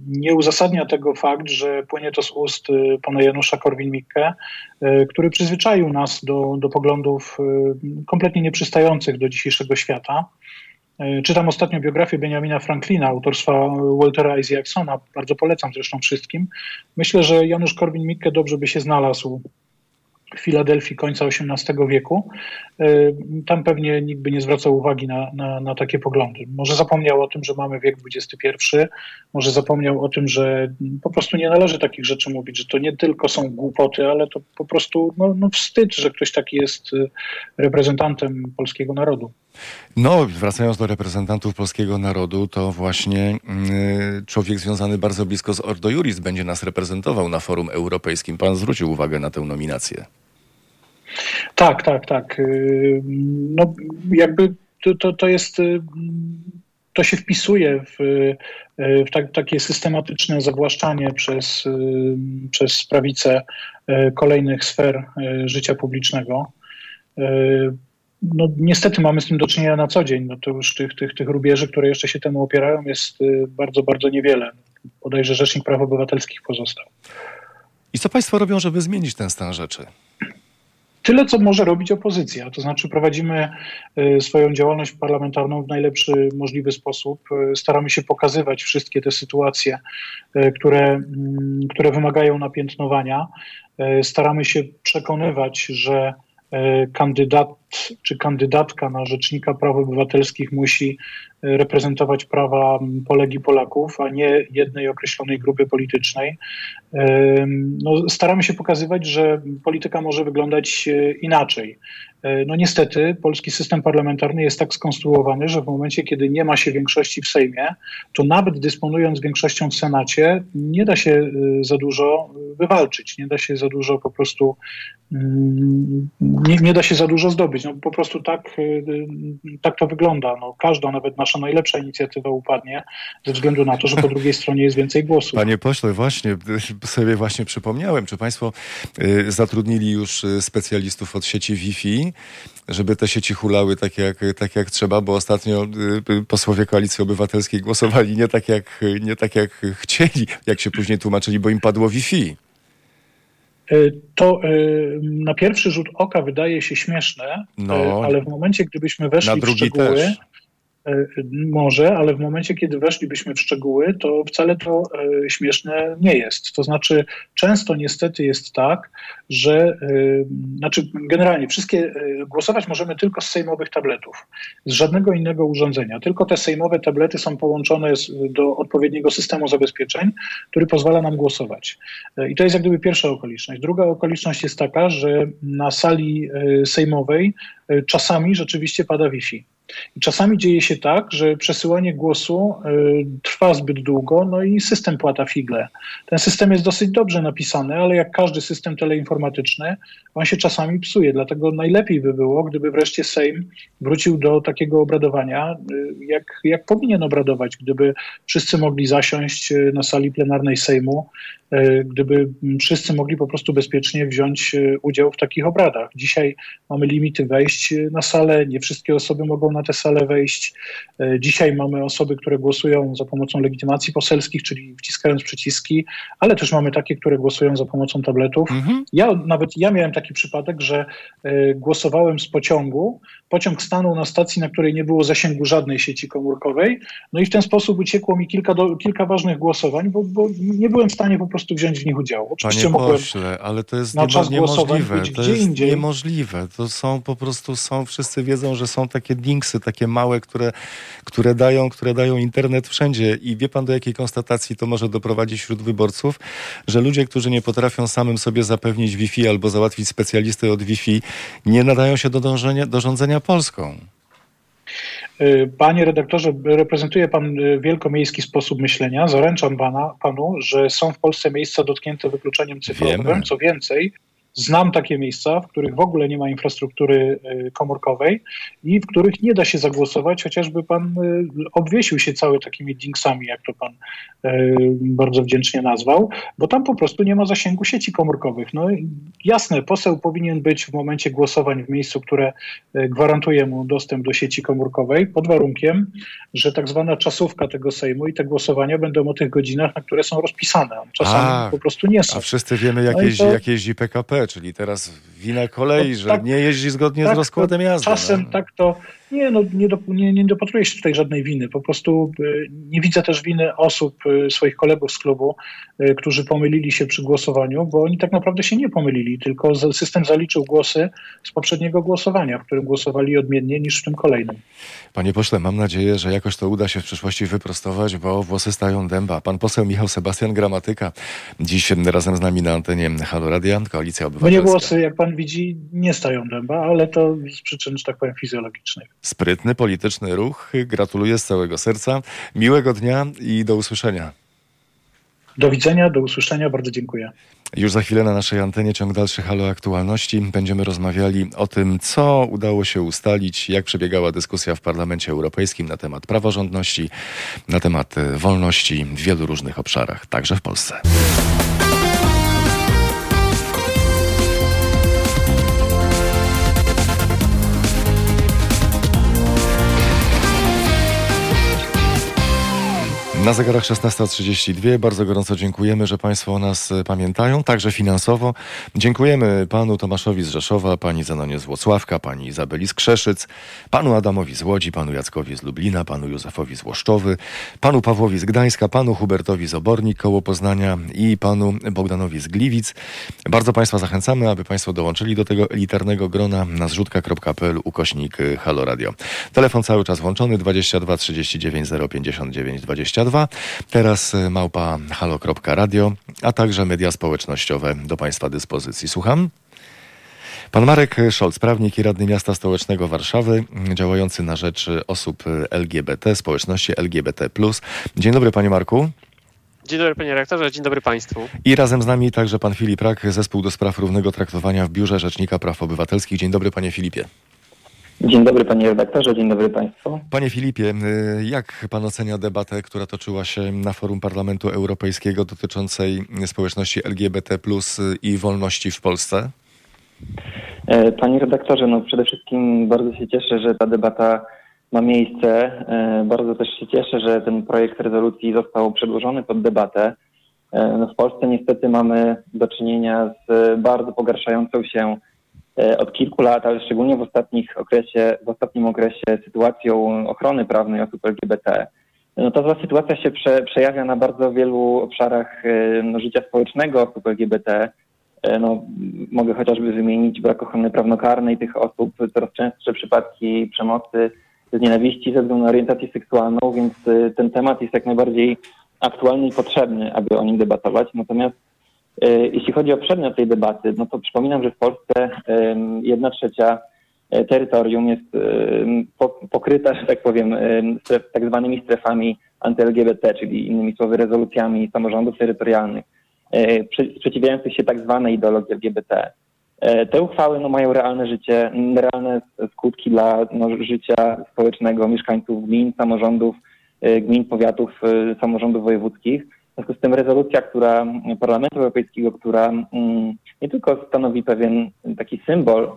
nie uzasadnia tego fakt, że płynie to z ust pana Janusza Korwin-Mikke, który przyzwyczaił nas do, do poglądów kompletnie nieprzystających do dzisiejszego świata. E, czytam ostatnio biografię Benjamina Franklina, autorstwa Waltera Isaacsona, bardzo polecam zresztą wszystkim. Myślę, że Janusz Korwin-Mikke dobrze by się znalazł w Filadelfii końca XVIII wieku. E, tam pewnie nikt by nie zwracał uwagi na, na, na, takie poglądy. Może zapomniał o tym, że mamy wiek XXI, może zapomniał o tym, że po prostu nie należy takich rzeczy mówić, że to nie tylko są głupoty, ale to po prostu no, no wstyd, że ktoś taki jest e, reprezentantem polskiego narodu. No, wracając do reprezentantów polskiego narodu, to właśnie yy, człowiek związany bardzo blisko z Ordo Juris będzie nas reprezentował na forum europejskim. Pan zwrócił uwagę na tę nominację. Tak, tak, tak. Yy, no, jakby to, to, jest. Yy, to się wpisuje w, yy, w tak, takie systematyczne zawłaszczanie przez, przez prawicę kolejnych sfer życia publicznego no, niestety mamy z tym do czynienia na co dzień. No to już tych, tych, tych rubieży, które jeszcze się temu opierają, jest y, bardzo, bardzo niewiele. Bodajże Rzecznik Praw Obywatelskich pozostał. I co Państwo robią, żeby zmienić ten stan rzeczy? Tyle, co może robić opozycja. To znaczy, prowadzimy y, swoją działalność parlamentarną w najlepszy możliwy sposób. Y, staramy się pokazywać wszystkie te sytuacje, które, mm, które wymagają napiętnowania. Staramy się przekonywać, że kandydat czy kandydatka na rzecznika praw obywatelskich musi reprezentować prawa Polek i Polaków, a nie jednej określonej grupy politycznej. No, staramy się pokazywać, że polityka może wyglądać e, inaczej. E, no niestety polski system parlamentarny jest tak skonstruowany, że w momencie, kiedy nie ma się większości w Sejmie, to nawet dysponując większością w Senacie, nie da się e, za dużo wywalczyć, nie da się za dużo po prostu mm, nie, nie da się za dużo zdobyć. No, po prostu tak, tak to wygląda. No, każda, nawet nasza najlepsza inicjatywa upadnie ze względu na to, że po drugiej stronie jest więcej głosów. Panie pośle, właśnie sobie właśnie przypomniałem, czy państwo zatrudnili już specjalistów od sieci Wi-Fi, żeby te sieci hulały tak jak, tak jak trzeba, bo ostatnio y, posłowie Koalicji Obywatelskiej głosowali nie tak jak, nie tak jak chcieli, jak się później tłumaczyli, bo im padło Wi-Fi to na pierwszy rzut oka wydaje się śmieszne, no, ale w momencie, gdybyśmy weszli w szczegóły, też. E, może, ale w momencie, kiedy weszlibyśmy w szczegóły, to wcale to e, śmieszne nie jest. To znaczy, często niestety jest tak, że, e, znaczy generalnie wszystkie, głosować możemy tylko z sejmowych tabletów, z żadnego innego urządzenia. Tylko te sejmowe tablety są połączone do odpowiedniego systemu zabezpieczeń, który pozwala nam głosować. I to jest jak gdyby pierwsza okoliczność. Druga okoliczność jest taka, że na sali sejmowej czasami rzeczywiście pada Wi-Fi. Czasami dzieje się tak, że przesyłanie głosu y, trwa zbyt długo, no i system płata figle. Ten system jest dosyć dobrze napisany, ale jak każdy system teleinformatyczny, on się czasami psuje. Dlatego najlepiej by było, gdyby wreszcie Sejm wrócił do takiego obradowania, y, jak, jak powinien obradować, gdyby wszyscy mogli zasiąść y, na sali plenarnej Sejmu, gdyby wszyscy mogli po prostu bezpiecznie wziąć e, udział w takich obradach. Dzisiaj mamy limity wejść e, na salę, nie wszystkie osoby mogą na tę salę wejść. Dzisiaj mamy osoby, które głosują za pomocą legitymacji poselskich, czyli wciskając przyciski, ale też mamy takie, które głosują za pomocą tabletów. Mhm. Ja nawet ja miałem taki przypadek, że głosowałem z pociągu. Pociąg stanął na stacji, na której nie było zasięgu żadnej sieci komórkowej, no i w ten sposób uciekło mi kilka, do, kilka ważnych głosowań, bo, bo nie byłem w stanie po prostu prostu wziąć w nich udział. Oczywiście Panie pośle, ale to jest niemożliwe. To jest indziej. niemożliwe. To są po prostu, są, wszyscy wiedzą, że są takie dinksy, takie małe, które, które, dają, które dają internet wszędzie. I wie pan do jakiej konstatacji to może doprowadzić wśród wyborców? Że ludzie, którzy nie potrafią samym sobie zapewnić Wi-Fi albo załatwić specjalisty od Wi-Fi, nie nadają się do, dążenia, do rządzenia Polską. Y, panie redaktorze, reprezentuje pan y, wielkomiejski sposób myślenia. Zaręczam pana, panu, że są w Polsce miejsca dotknięte wykluczeniem cyfrowym. Wiemy. Co więcej, Znam takie miejsca, w których w ogóle nie ma infrastruktury y, komórkowej i w których nie da się zagłosować, chociażby pan y, obwiesił się cały takimi dinksami, jak to pan y, bardzo wdzięcznie nazwał, bo tam po prostu nie ma zasięgu sieci komórkowych. No jasne, poseł powinien być w momencie głosowań w miejscu, które gwarantuje mu dostęp do sieci komórkowej, pod warunkiem, że tak zwana czasówka tego Sejmu i te głosowania będą o tych godzinach, na które są rozpisane. Czasami a, po prostu nie są. A wszyscy wiemy, jak, no jeździ, to... jak jeździ PKP czyli teraz wina kolei, no, że tak, nie jeździ zgodnie tak, z rozkładem jazdy. Czasem no. tak to nie, no, nie, do, nie, nie dopatruję się tutaj żadnej winy. Po prostu y, nie widzę też winy osób, y, swoich kolegów z klubu, y, którzy pomylili się przy głosowaniu, bo oni tak naprawdę się nie pomylili, tylko system zaliczył głosy z poprzedniego głosowania, w którym głosowali odmiennie niż w tym kolejnym. Panie pośle, mam nadzieję, że jakoś to uda się w przyszłości wyprostować, bo włosy stają dęba. Pan poseł Michał Sebastian Gramatyka, dziś razem z nami na antenie Halo Radia, Koalicja Obywatelska. Mnie włosy, jak pan widzi, nie stają dęba, ale to z przyczyn, że tak powiem, fizjologicznych. Sprytny, polityczny ruch. Gratuluję z całego serca. Miłego dnia i do usłyszenia. Do widzenia, do usłyszenia, bardzo dziękuję. Już za chwilę na naszej antenie ciąg dalszy Halo Aktualności. Będziemy rozmawiali o tym, co udało się ustalić, jak przebiegała dyskusja w Parlamencie Europejskim na temat praworządności, na temat wolności w wielu różnych obszarach, także w Polsce. Na zegarach 16.32 bardzo gorąco dziękujemy, że Państwo o nas e, pamiętają, także finansowo. Dziękujemy panu Tomaszowi z Rzeszowa, pani Zenonie z Włocławka, pani Izabeli z Krzeszyc, panu Adamowi z Łodzi, panu Jackowi z Lublina, panu Józefowi z Łoszczowy, panu Pawłowi z Gdańska, panu Hubertowi z Obornik koło Poznania i panu Bogdanowi z Gliwic. Bardzo Państwa zachęcamy, aby Państwo dołączyli do tego elitarnego grona na zrzutka.pl ukośnik Halo Radio. Telefon cały czas włączony 22 39 059 22. Teraz y, małpa halo.radio, a także media społecznościowe do Państwa dyspozycji. Słucham? Pan Marek Szolc, prawnik i radny miasta stołecznego Warszawy, działający na rzecz osób LGBT, społeczności LGBT. Dzień dobry, panie Marku. Dzień dobry panie rektorze, dzień dobry państwu. I razem z nami także pan Filip Rak, zespół do spraw równego traktowania w Biurze Rzecznika Praw Obywatelskich. Dzień dobry panie Filipie. Dzień dobry panie redaktorze, dzień dobry państwu. Panie Filipie, y, jak pan ocenia debatę, która toczyła się na forum Parlamentu Europejskiego dotyczącej społeczności LGBT i wolności w Polsce? E, panie redaktorze, no przede wszystkim bardzo się cieszę, że ta debata ma miejsce. E, bardzo też się cieszę, że ten projekt rezolucji został przedłożony pod debatę. E, no w Polsce niestety mamy do czynienia z bardzo pogarszającą się od kilku lat, ale szczególnie w, ostatnich okresie, w ostatnim okresie sytuacją ochrony prawnej osób LGBT. No ta sytuacja się prze, przejawia na bardzo wielu obszarach e, no, życia społecznego osób LGBT. E, no, mogę chociażby wymienić brak ochrony prawnokarnej tych osób, coraz częstsze przypadki przemocy z nienawiści ze względu na orientację seksualną, więc ten temat jest jak najbardziej aktualny i potrzebny, aby o nim debatować. Natomiast E, jeśli chodzi o przedmiot tej debaty, no to przypominam, że w Polsce jedna trzecia e, terytorium jest pokryta, że tak powiem, tak zwanymi strefami anty-LGBT, czyli innymi słowy rezolucjami samorządów terytorialnych e, sprzeciwiających się tak zwanej ideologii LGBT. Te uchwały no, mają realne życie, realne skutki dla no, życia społecznego mieszkańców gmin, samorządów, gmin, powiatów, samorządów wojewódzkich. W związku z tym rezolucja, która Parlamentu Europejskiego, która mm, nie tylko stanowi pewien taki symbol,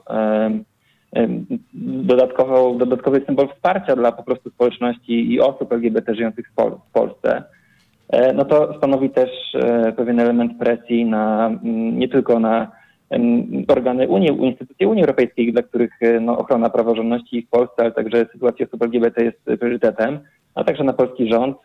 dodatkowo, dodatkowy symbol wsparcia dla po prostu społeczności i osób LGBT żyjących w Polsce, e, no to stanowi też e, pewien element presji na nie tylko na organy Unii, instytucje Unii Europejskiej, dla których e, no, ochrona praworządności w Polsce, ale także sytuacja osób LGBT jest priorytetem, a także na polski rząd,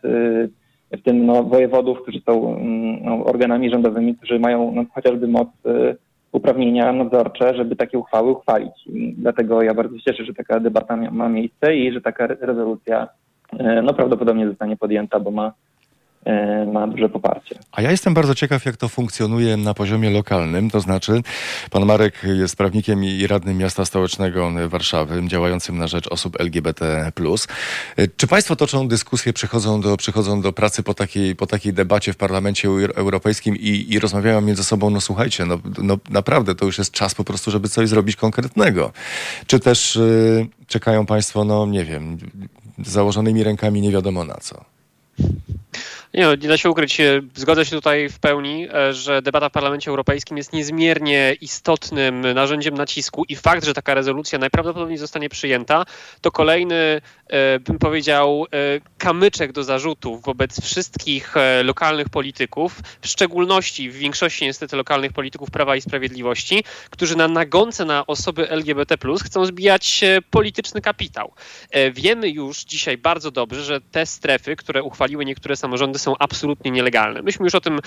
w tym no, wojewodów, którzy są mm, no, organami rządowymi, którzy mają no, chociażby moc y, uprawnienia nadzorcze, żeby takie uchwały uchwalić. I dlatego ja bardzo się cieszę, że taka debata ma miejsce i że taka rezolucja y, no, prawdopodobnie zostanie podjęta, bo ma ma duże poparcie. A ja jestem bardzo ciekaw, jak to funkcjonuje na poziomie lokalnym. To znaczy, pan Marek jest prawnikiem i radnym miasta stołecznego Warszawy, działającym na rzecz osób LGBT. E, czy państwo toczą dyskusje, przychodzą do, przychodzą do pracy po takiej, po takiej debacie w Parlamencie Europejskim i, i rozmawiają między sobą, no słuchajcie, no, no naprawdę to już jest czas po prostu, żeby coś zrobić konkretnego. Czy też y, czekają państwo, no nie wiem, założonymi rękami nie wiadomo na co? Nie, no, nie da się ukryć. E, zgodzę się tutaj w pełni, e, że debata w Parlamencie Europejskim jest niezmiernie istotnym narzędziem nacisku i fakt, że taka rezolucja najprawdopodobniej zostanie przyjęta, to kolejny, e, bym powiedział, kamyczek do zarzutów wobec wszystkich lokalnych polityków, w szczególności w większości niestety lokalnych polityków Prawa i Sprawiedliwości, którzy na nagonce na osoby LGBT chcą zbijać polityczny kapitał. Wiemy już dzisiaj bardzo dobrze, że te strefy, które uchwaliły niektóre samorządy są absolutnie nielegalne. Myśmy już o tym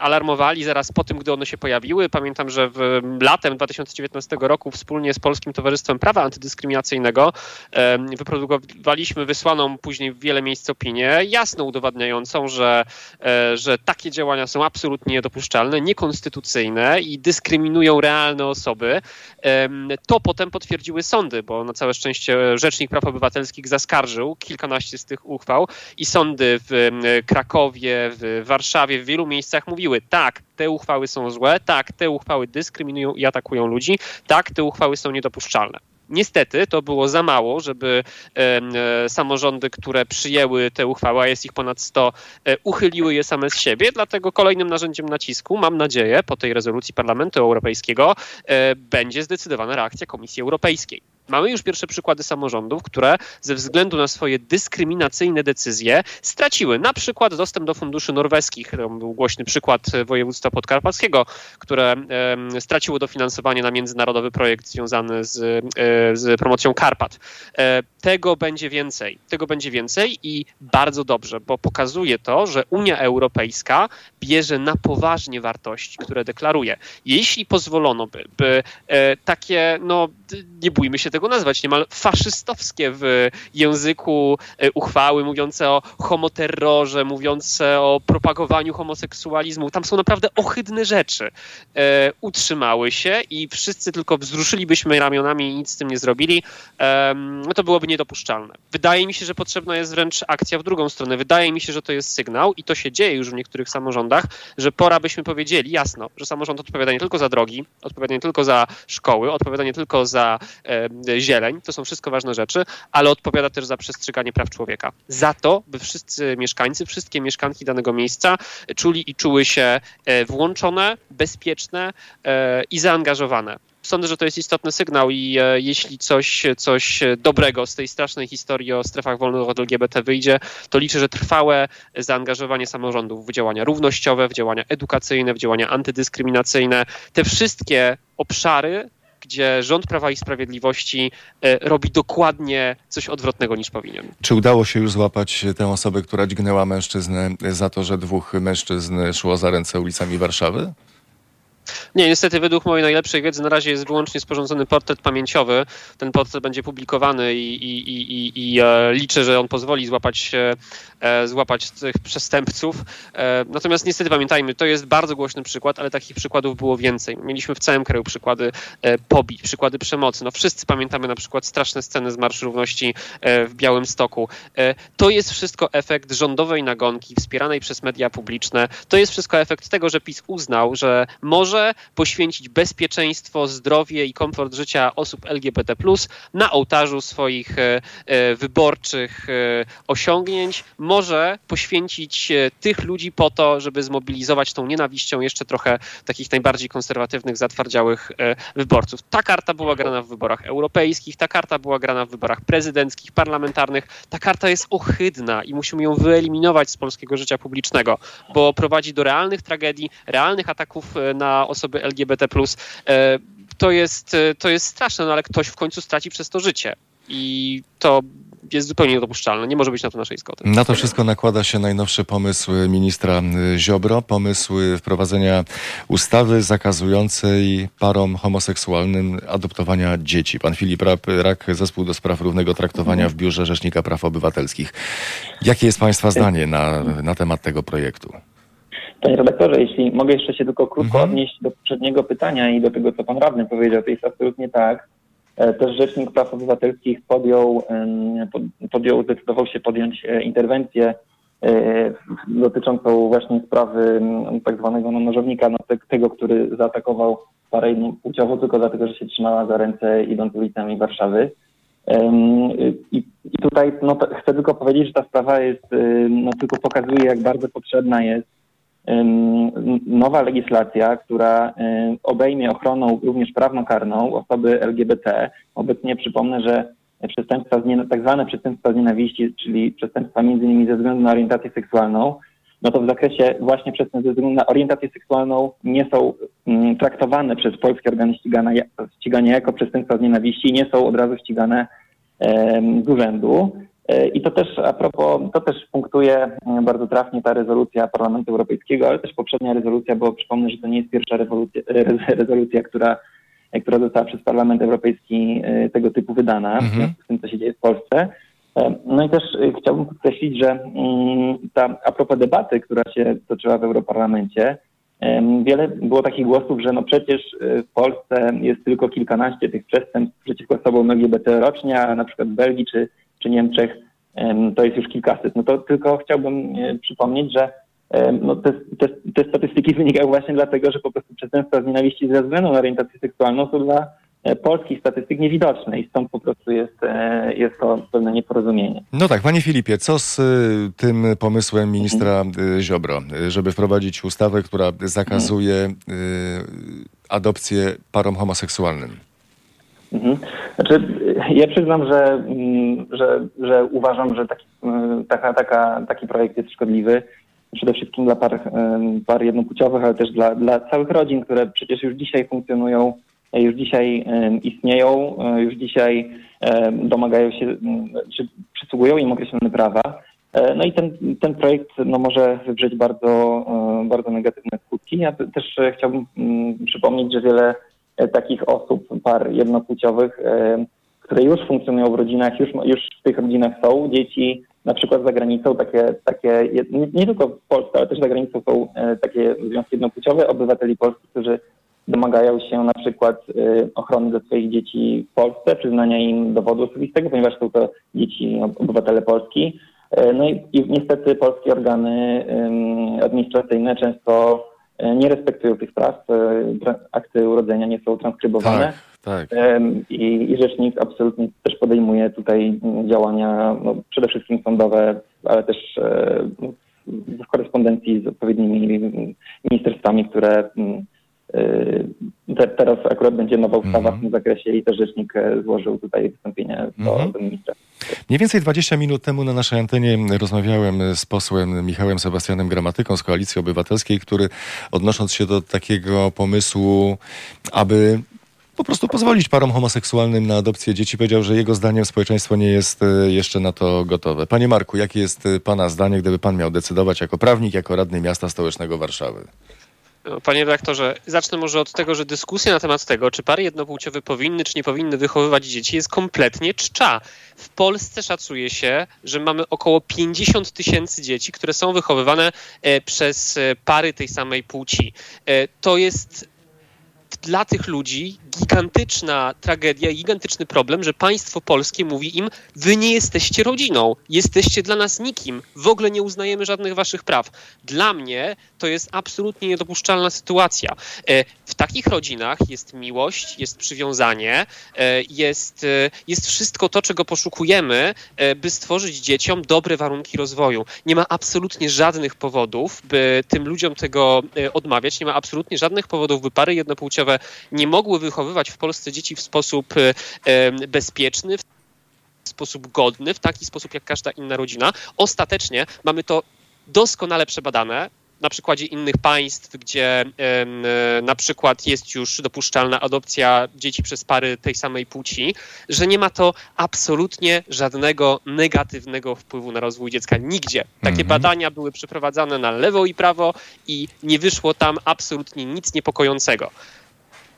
alarmowali zaraz po tym, gdy one się pojawiły. Pamiętam, że w latem 2019 roku wspólnie z Polskim Towarzystwem Prawa Antydyskryminacyjnego wyprodukowaliśmy wysłaną później w wiele miejsc opinię, jasno udowadniającą, że, e, że takie działania są absolutnie niedopuszczalne, niekonstytucyjne i dyskryminują realne osoby. To potem potwierdziły sądy, bo na całe szczęście Rzecznik Praw Obywatelskich zaskarżył kilkanaście z tych uchwał i sądy w Krakowie, w Warszawie, w wielu miejscach mówiły, tak, te uchwały są złe, tak, te uchwały dyskryminują i atakują ludzi, tak, te uchwały są niedopuszczalne. Niestety to było za mało, żeby e, samorządy, które przyjęły te uchwały, a jest ich ponad 100, e, uchyliły je same z siebie. Dlatego kolejnym narzędziem nacisku, mam nadzieję, po tej rezolucji Parlamentu Europejskiego e, będzie zdecydowana reakcja Komisji Europejskiej. Mamy już pierwsze przykłady samorządów, które ze względu na swoje dyskryminacyjne decyzje straciły na przykład dostęp do funduszy norweskich. To był głośny przykład województwa podkarpackiego, które e, straciło dofinansowanie na międzynarodowy projekt związany z, e, z promocją Karpat. E, tego będzie więcej. Tego będzie więcej i bardzo dobrze, bo pokazuje to, że Unia Europejska bierze na poważnie wartości, które deklaruje. Jeśli pozwolono by, by e, takie, no nie bójmy się tego nazwać, niemal faszystowskie w języku e, uchwały mówiące o homoterrorze, mówiące o propagowaniu homoseksualizmu, tam są naprawdę ohydne rzeczy. E, utrzymały się i wszyscy tylko wzruszylibyśmy ramionami i nic z tym nie zrobili, e, no to byłoby niedopuszczalne. Wydaje mi się, że potrzebna jest wręcz akcja w drugą stronę. Wydaje mi się, że to jest sygnał i to się dzieje już w niektórych samorządach, że pora byśmy powiedzieli jasno, że samorząd odpowiada nie tylko za drogi, odpowiada nie tylko za szkoły, odpowiada nie tylko za zieleń, to są wszystko ważne rzeczy, ale odpowiada też za przestrzeganie praw człowieka. Za to, by wszyscy mieszkańcy, wszystkie mieszkanki danego miejsca czuli i czuły się e, włączone, bezpieczne e, i zaangażowane sądzę, że to jest istotny sygnał i e, jeśli coś, coś dobrego z tej strasznej historii o strefach wolnych od LGBT wyjdzie, to liczę, że trwałe zaangażowanie samorządów w działania równościowe, w działania edukacyjne, w działania antydyskryminacyjne, te wszystkie obszary, gdzie rząd Prawa i Sprawiedliwości e, robi dokładnie coś odwrotnego niż powinien. Czy udało się już złapać tę osobę, która dźgnęła mężczyznę za to, że dwóch mężczyzn szło za ręce ulicami Warszawy? Nie, niestety według mojej najlepszej wiedzy na razie jest wyłącznie sporządzony portret pamięciowy. Ten portret będzie publikowany i, i, i, i e, liczę, że on pozwoli złapać, e, złapać tych przestępców. E, natomiast niestety pamiętajmy, to jest bardzo głośny przykład, ale takich przykładów było więcej. Mieliśmy w całym kraju przykłady pobić, przykłady przemocy. No wszyscy pamiętamy na przykład straszne sceny z Marszu Równości w Białym Stoku. To jest wszystko efekt rządowej nagonki wspieranej przez media publiczne. To jest wszystko efekt tego, że PiS uznał, że może poświęcić bezpieczeństwo, zdrowie i komfort życia osób LGBT na ołtarzu swoich e, e, wyborczych e, osiągnięć, może poświęcić tych ludzi po to, żeby zmobilizować tą nienawiścią jeszcze trochę takich najbardziej konserwatywnych, zatwardziałych wyborców. Ta karta była grana w wyborach europejskich, ta karta była grana w wyborach prezydenckich, parlamentarnych. Ta karta jest ohydna i musimy ją wyeliminować z polskiego życia publicznego, bo prowadzi do realnych tragedii, realnych ataków na osoby LGBT, e, to jest, e, to jest straszne, no ale ktoś w końcu straci przez to życie. I to jest zupełnie niedopuszczalne. Nie może być na to naszej zgody. Na to wszystko nakłada się najnowszy pomysł ministra Ziobro, pomysł wprowadzenia ustawy zakazującej parom homoseksualnym adoptowania dzieci. Pan Filip Rak, Zespół do Spraw Równego Traktowania w Biurze Rzecznika Praw Obywatelskich. Jakie jest Państwa zdanie na, na temat tego projektu? Panie redaktorze, jeśli mogę jeszcze się tylko krótko mhm. odnieść do poprzedniego pytania i do tego, co pan radny powiedział, to jest absolutnie tak. E, też Rzecznik Praw Obywatelskich podjął, podjął zdecydował się podjąć e, interwencję e, dotyczącą właśnie sprawy tak zwanego nożownika, no, tego, który zaatakował parę płciową tylko dlatego, że się trzymała za ręce idąc ulicami Warszawy. I, i tutaj no, chcę tylko powiedzieć, że ta sprawa jest, no, tylko pokazuje, jak bardzo potrzebna jest nowa legislacja, która obejmie ochroną również prawnokarną osoby LGBT. Obecnie przypomnę, że przestępstwa, tak zwane przestępstwa z nienawiści, czyli przestępstwa między innymi ze względu na orientację seksualną, no to w zakresie właśnie przestępstw ze względu na orientację seksualną nie są mm, traktowane przez polskie organy ścigania, ścigania jako przestępstwa z nienawiści i nie są od razu ścigane z urzędu. E, I to też a propos, to też punktuje e, bardzo trafnie ta rezolucja Parlamentu Europejskiego, ale też poprzednia rezolucja, bo przypomnę, że to nie jest pierwsza rezolucja, która, e, która została przez Parlament Europejski tego typu wydana, mhm. w tym, co się dzieje w Polsce. No i też chciałbym podkreślić, że mm, ta, a propos debaty, która się toczyła w Europarlamencie, wiele było takich głosów, że no przecież w Polsce jest tylko kilkanaście tych przestępstw przeciwko osobom LGBT rocznie, a na przykład w Belgii czy czy Niemczech to jest już kilkaset. No to tylko chciałbym e, przypomnieć, że no te, te, te statystyki wynikają właśnie dlatego, że po prostu przestępstwa z nienawiści ze względu na orientację seksualną są dla e, polskich statystyk niewidoczne i stąd po prostu jest, e, jest to pewne nieporozumienie. No tak, panie Filipie, co z tym pomysłem ministra mhm. Ziobro, żeby wprowadzić ustawę, która zakazuje mhm. adopcję parom homoseksualnym? Mhm. Znaczy, ja przyznam, że, mm, że, że uważam, że taki, mm, taka, taka, taki projekt jest szkodliwy. Przede wszystkim dla par, par jednopłciowych, ale też dla, dla całych rodzin, które przecież już dzisiaj funkcjonują, już dzisiaj istnieją, e, już dzisiaj domagają się, czy przysługują im określone prawa. E, No i ten, ten projekt no, może wywrzeć bardzo, e, bardzo negatywne skutki. Ja te- też chciałbym przypomnieć, że wiele takich osób, par jednopłciowych, e, które już funkcjonują w rodzinach, już, już w tych rodzinach są dzieci, na przykład za granicą, takie, takie nie, nie tylko w Polsce, ale też za granicą są e, takie związki jednopłciowe, obywateli Polski, którzy domagają się na przykład e, ochrony dla swoich dzieci w Polsce, przyznania im dowodu osobistego, ponieważ są to dzieci ob- obywatele Polski. E, No i, i niestety polskie organy administracyjne często e, nie respektują tych praw. e, Akty urodzenia nie są transkrybowane. Tak, tak. I, I rzecznik absolutnie też podejmuje tutaj mm, działania no, przede wszystkim sądowe, ale też e, w korespondencji z odpowiednimi ministerstwami, które mm, te, teraz akurat będzie nowa ustawa Mhm. w tym zakresie i też rzecznik e, złożył tutaj wystąpienie do, Mhm. do ministra. Mniej więcej 20 minut temu na naszej antenie rozmawiałem z posłem Michałem Sebastianem Gramatyką z Koalicji Obywatelskiej, który odnosząc się do takiego pomysłu, aby po prostu pozwolić parom homoseksualnym na adopcję dzieci, powiedział, że jego zdaniem społeczeństwo nie jest e, jeszcze na to gotowe. Panie Marku, jakie jest e, pana zdanie, gdyby pan miał decydować jako prawnik, jako radny miasta stołecznego Warszawy? Panie redaktorze, zacznę może od tego, że dyskusja na temat tego, czy pary jednopłciowe powinny czy nie powinny wychowywać dzieci, jest kompletnie czcza. W Polsce szacuje się, że mamy około 50 tysięcy dzieci, które są wychowywane e, przez e, pary tej samej płci. E, To jest dla tych ludzi gigantyczna tragedia, gigantyczny problem, że państwo polskie mówi im, wy nie jesteście rodziną, jesteście dla nas nikim, w ogóle nie uznajemy żadnych waszych praw. Dla mnie to jest absolutnie niedopuszczalna sytuacja. E, W takich rodzinach jest miłość, jest przywiązanie, e, jest, e, jest wszystko to, czego poszukujemy, by stworzyć dzieciom dobre warunki rozwoju. Nie ma absolutnie żadnych powodów, by tym ludziom tego odmawiać. Nie ma absolutnie żadnych powodów, by pary jednopłciowe nie mogły wychowywać w Polsce dzieci w sposób e, e, bezpieczny, w sposób godny, w taki sposób jak każda inna rodzina. Ostatecznie mamy to doskonale przebadane na przykładzie innych państw, gdzie e, na przykład jest już dopuszczalna adopcja dzieci przez pary tej samej płci, że nie ma to absolutnie żadnego negatywnego wpływu na rozwój dziecka nigdzie. Takie Mhm. badania były przeprowadzane na lewo i prawo i nie wyszło tam absolutnie nic niepokojącego.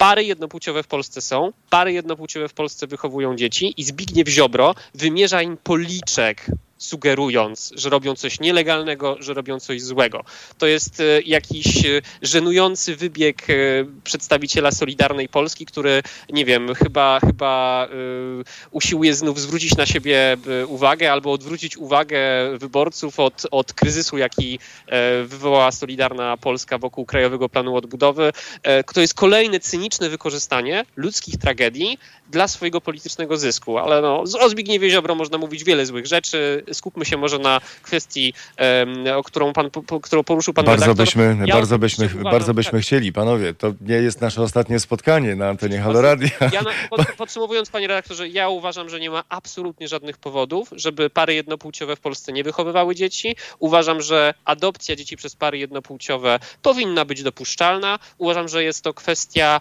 Pary jednopłciowe w Polsce są, pary jednopłciowe w Polsce wychowują dzieci i Zbigniew Ziobro wymierza im policzek, sugerując, że robią coś nielegalnego, że robią coś złego. To jest e, jakiś e, żenujący wybieg e, przedstawiciela Solidarnej Polski, który, nie wiem, chyba, chyba usiłuje znów zwrócić na siebie uwagę albo odwrócić uwagę wyborców od, od kryzysu, jaki wywołała Solidarna Polska wokół Krajowego Planu Odbudowy. To jest kolejne cyniczne wykorzystanie ludzkich tragedii dla swojego politycznego zysku. Ale no, o Zbigniewie Ziobro można mówić wiele złych rzeczy. Skupmy się może na kwestii, o którą, pan, po, którą poruszył pan Bardzo redaktor. byśmy, Ja bardzo byśmy, uważam, bardzo byśmy tak. chcieli, panowie. To nie jest nasze ostatnie spotkanie na antenie Halo Radia. Ja pod, podsumowując, panie redaktorze, ja uważam, że nie ma absolutnie żadnych powodów, żeby pary jednopłciowe w Polsce nie wychowywały dzieci. Uważam, że adopcja dzieci przez pary jednopłciowe powinna być dopuszczalna. Uważam, że jest to kwestia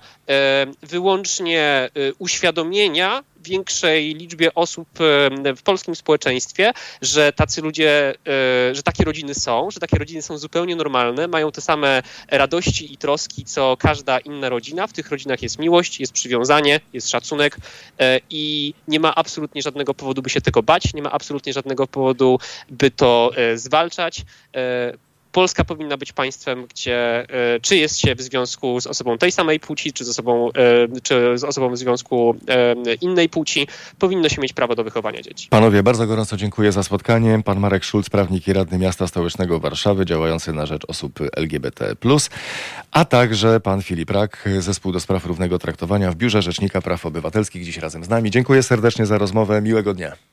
wyłącznie e, uświadomienia większej liczbie osób e, w polskim społeczeństwie, że tacy ludzie, e, że takie rodziny są, że takie rodziny są zupełnie normalne, mają te same radości i troski, co każda inna rodzina. W tych rodzinach jest miłość, jest przywiązanie, jest szacunek e, i nie ma absolutnie żadnego powodu, by się tego bać, nie ma absolutnie żadnego powodu, by to zwalczać. Polska powinna być państwem, gdzie e, czy jest się w związku z osobą tej samej płci, czy z osobą, e, czy z osobą w związku e, innej płci, powinno się mieć prawo do wychowania dzieci. Panowie, bardzo gorąco dziękuję za spotkanie. Pan Marek Szulc, prawnik i radny miasta stołecznego Warszawy, działający na rzecz osób LGBT+, a także pan Filip Rak, zespół do spraw równego traktowania w Biurze Rzecznika Praw Obywatelskich, dziś razem z nami. Dziękuję serdecznie za rozmowę. Miłego dnia.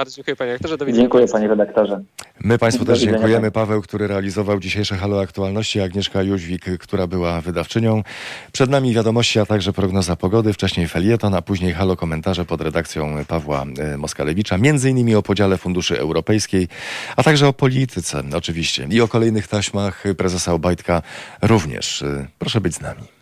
Bardzo dziękuję panie rektorze. Do widzenia. Dziękuję panie redaktorze. My Państwu też dziękujemy. Paweł, który realizował dzisiejsze Halo Aktualności, Agnieszka Jóźwik, która była wydawczynią. Przed nami wiadomości, a także prognoza pogody, wcześniej felieton, a później Halo komentarze pod redakcją Pawła e, Moskalewicza, między innymi o podziale funduszy europejskiej, a także o polityce oczywiście i o kolejnych taśmach prezesa Obajtka również. E, Proszę być z nami.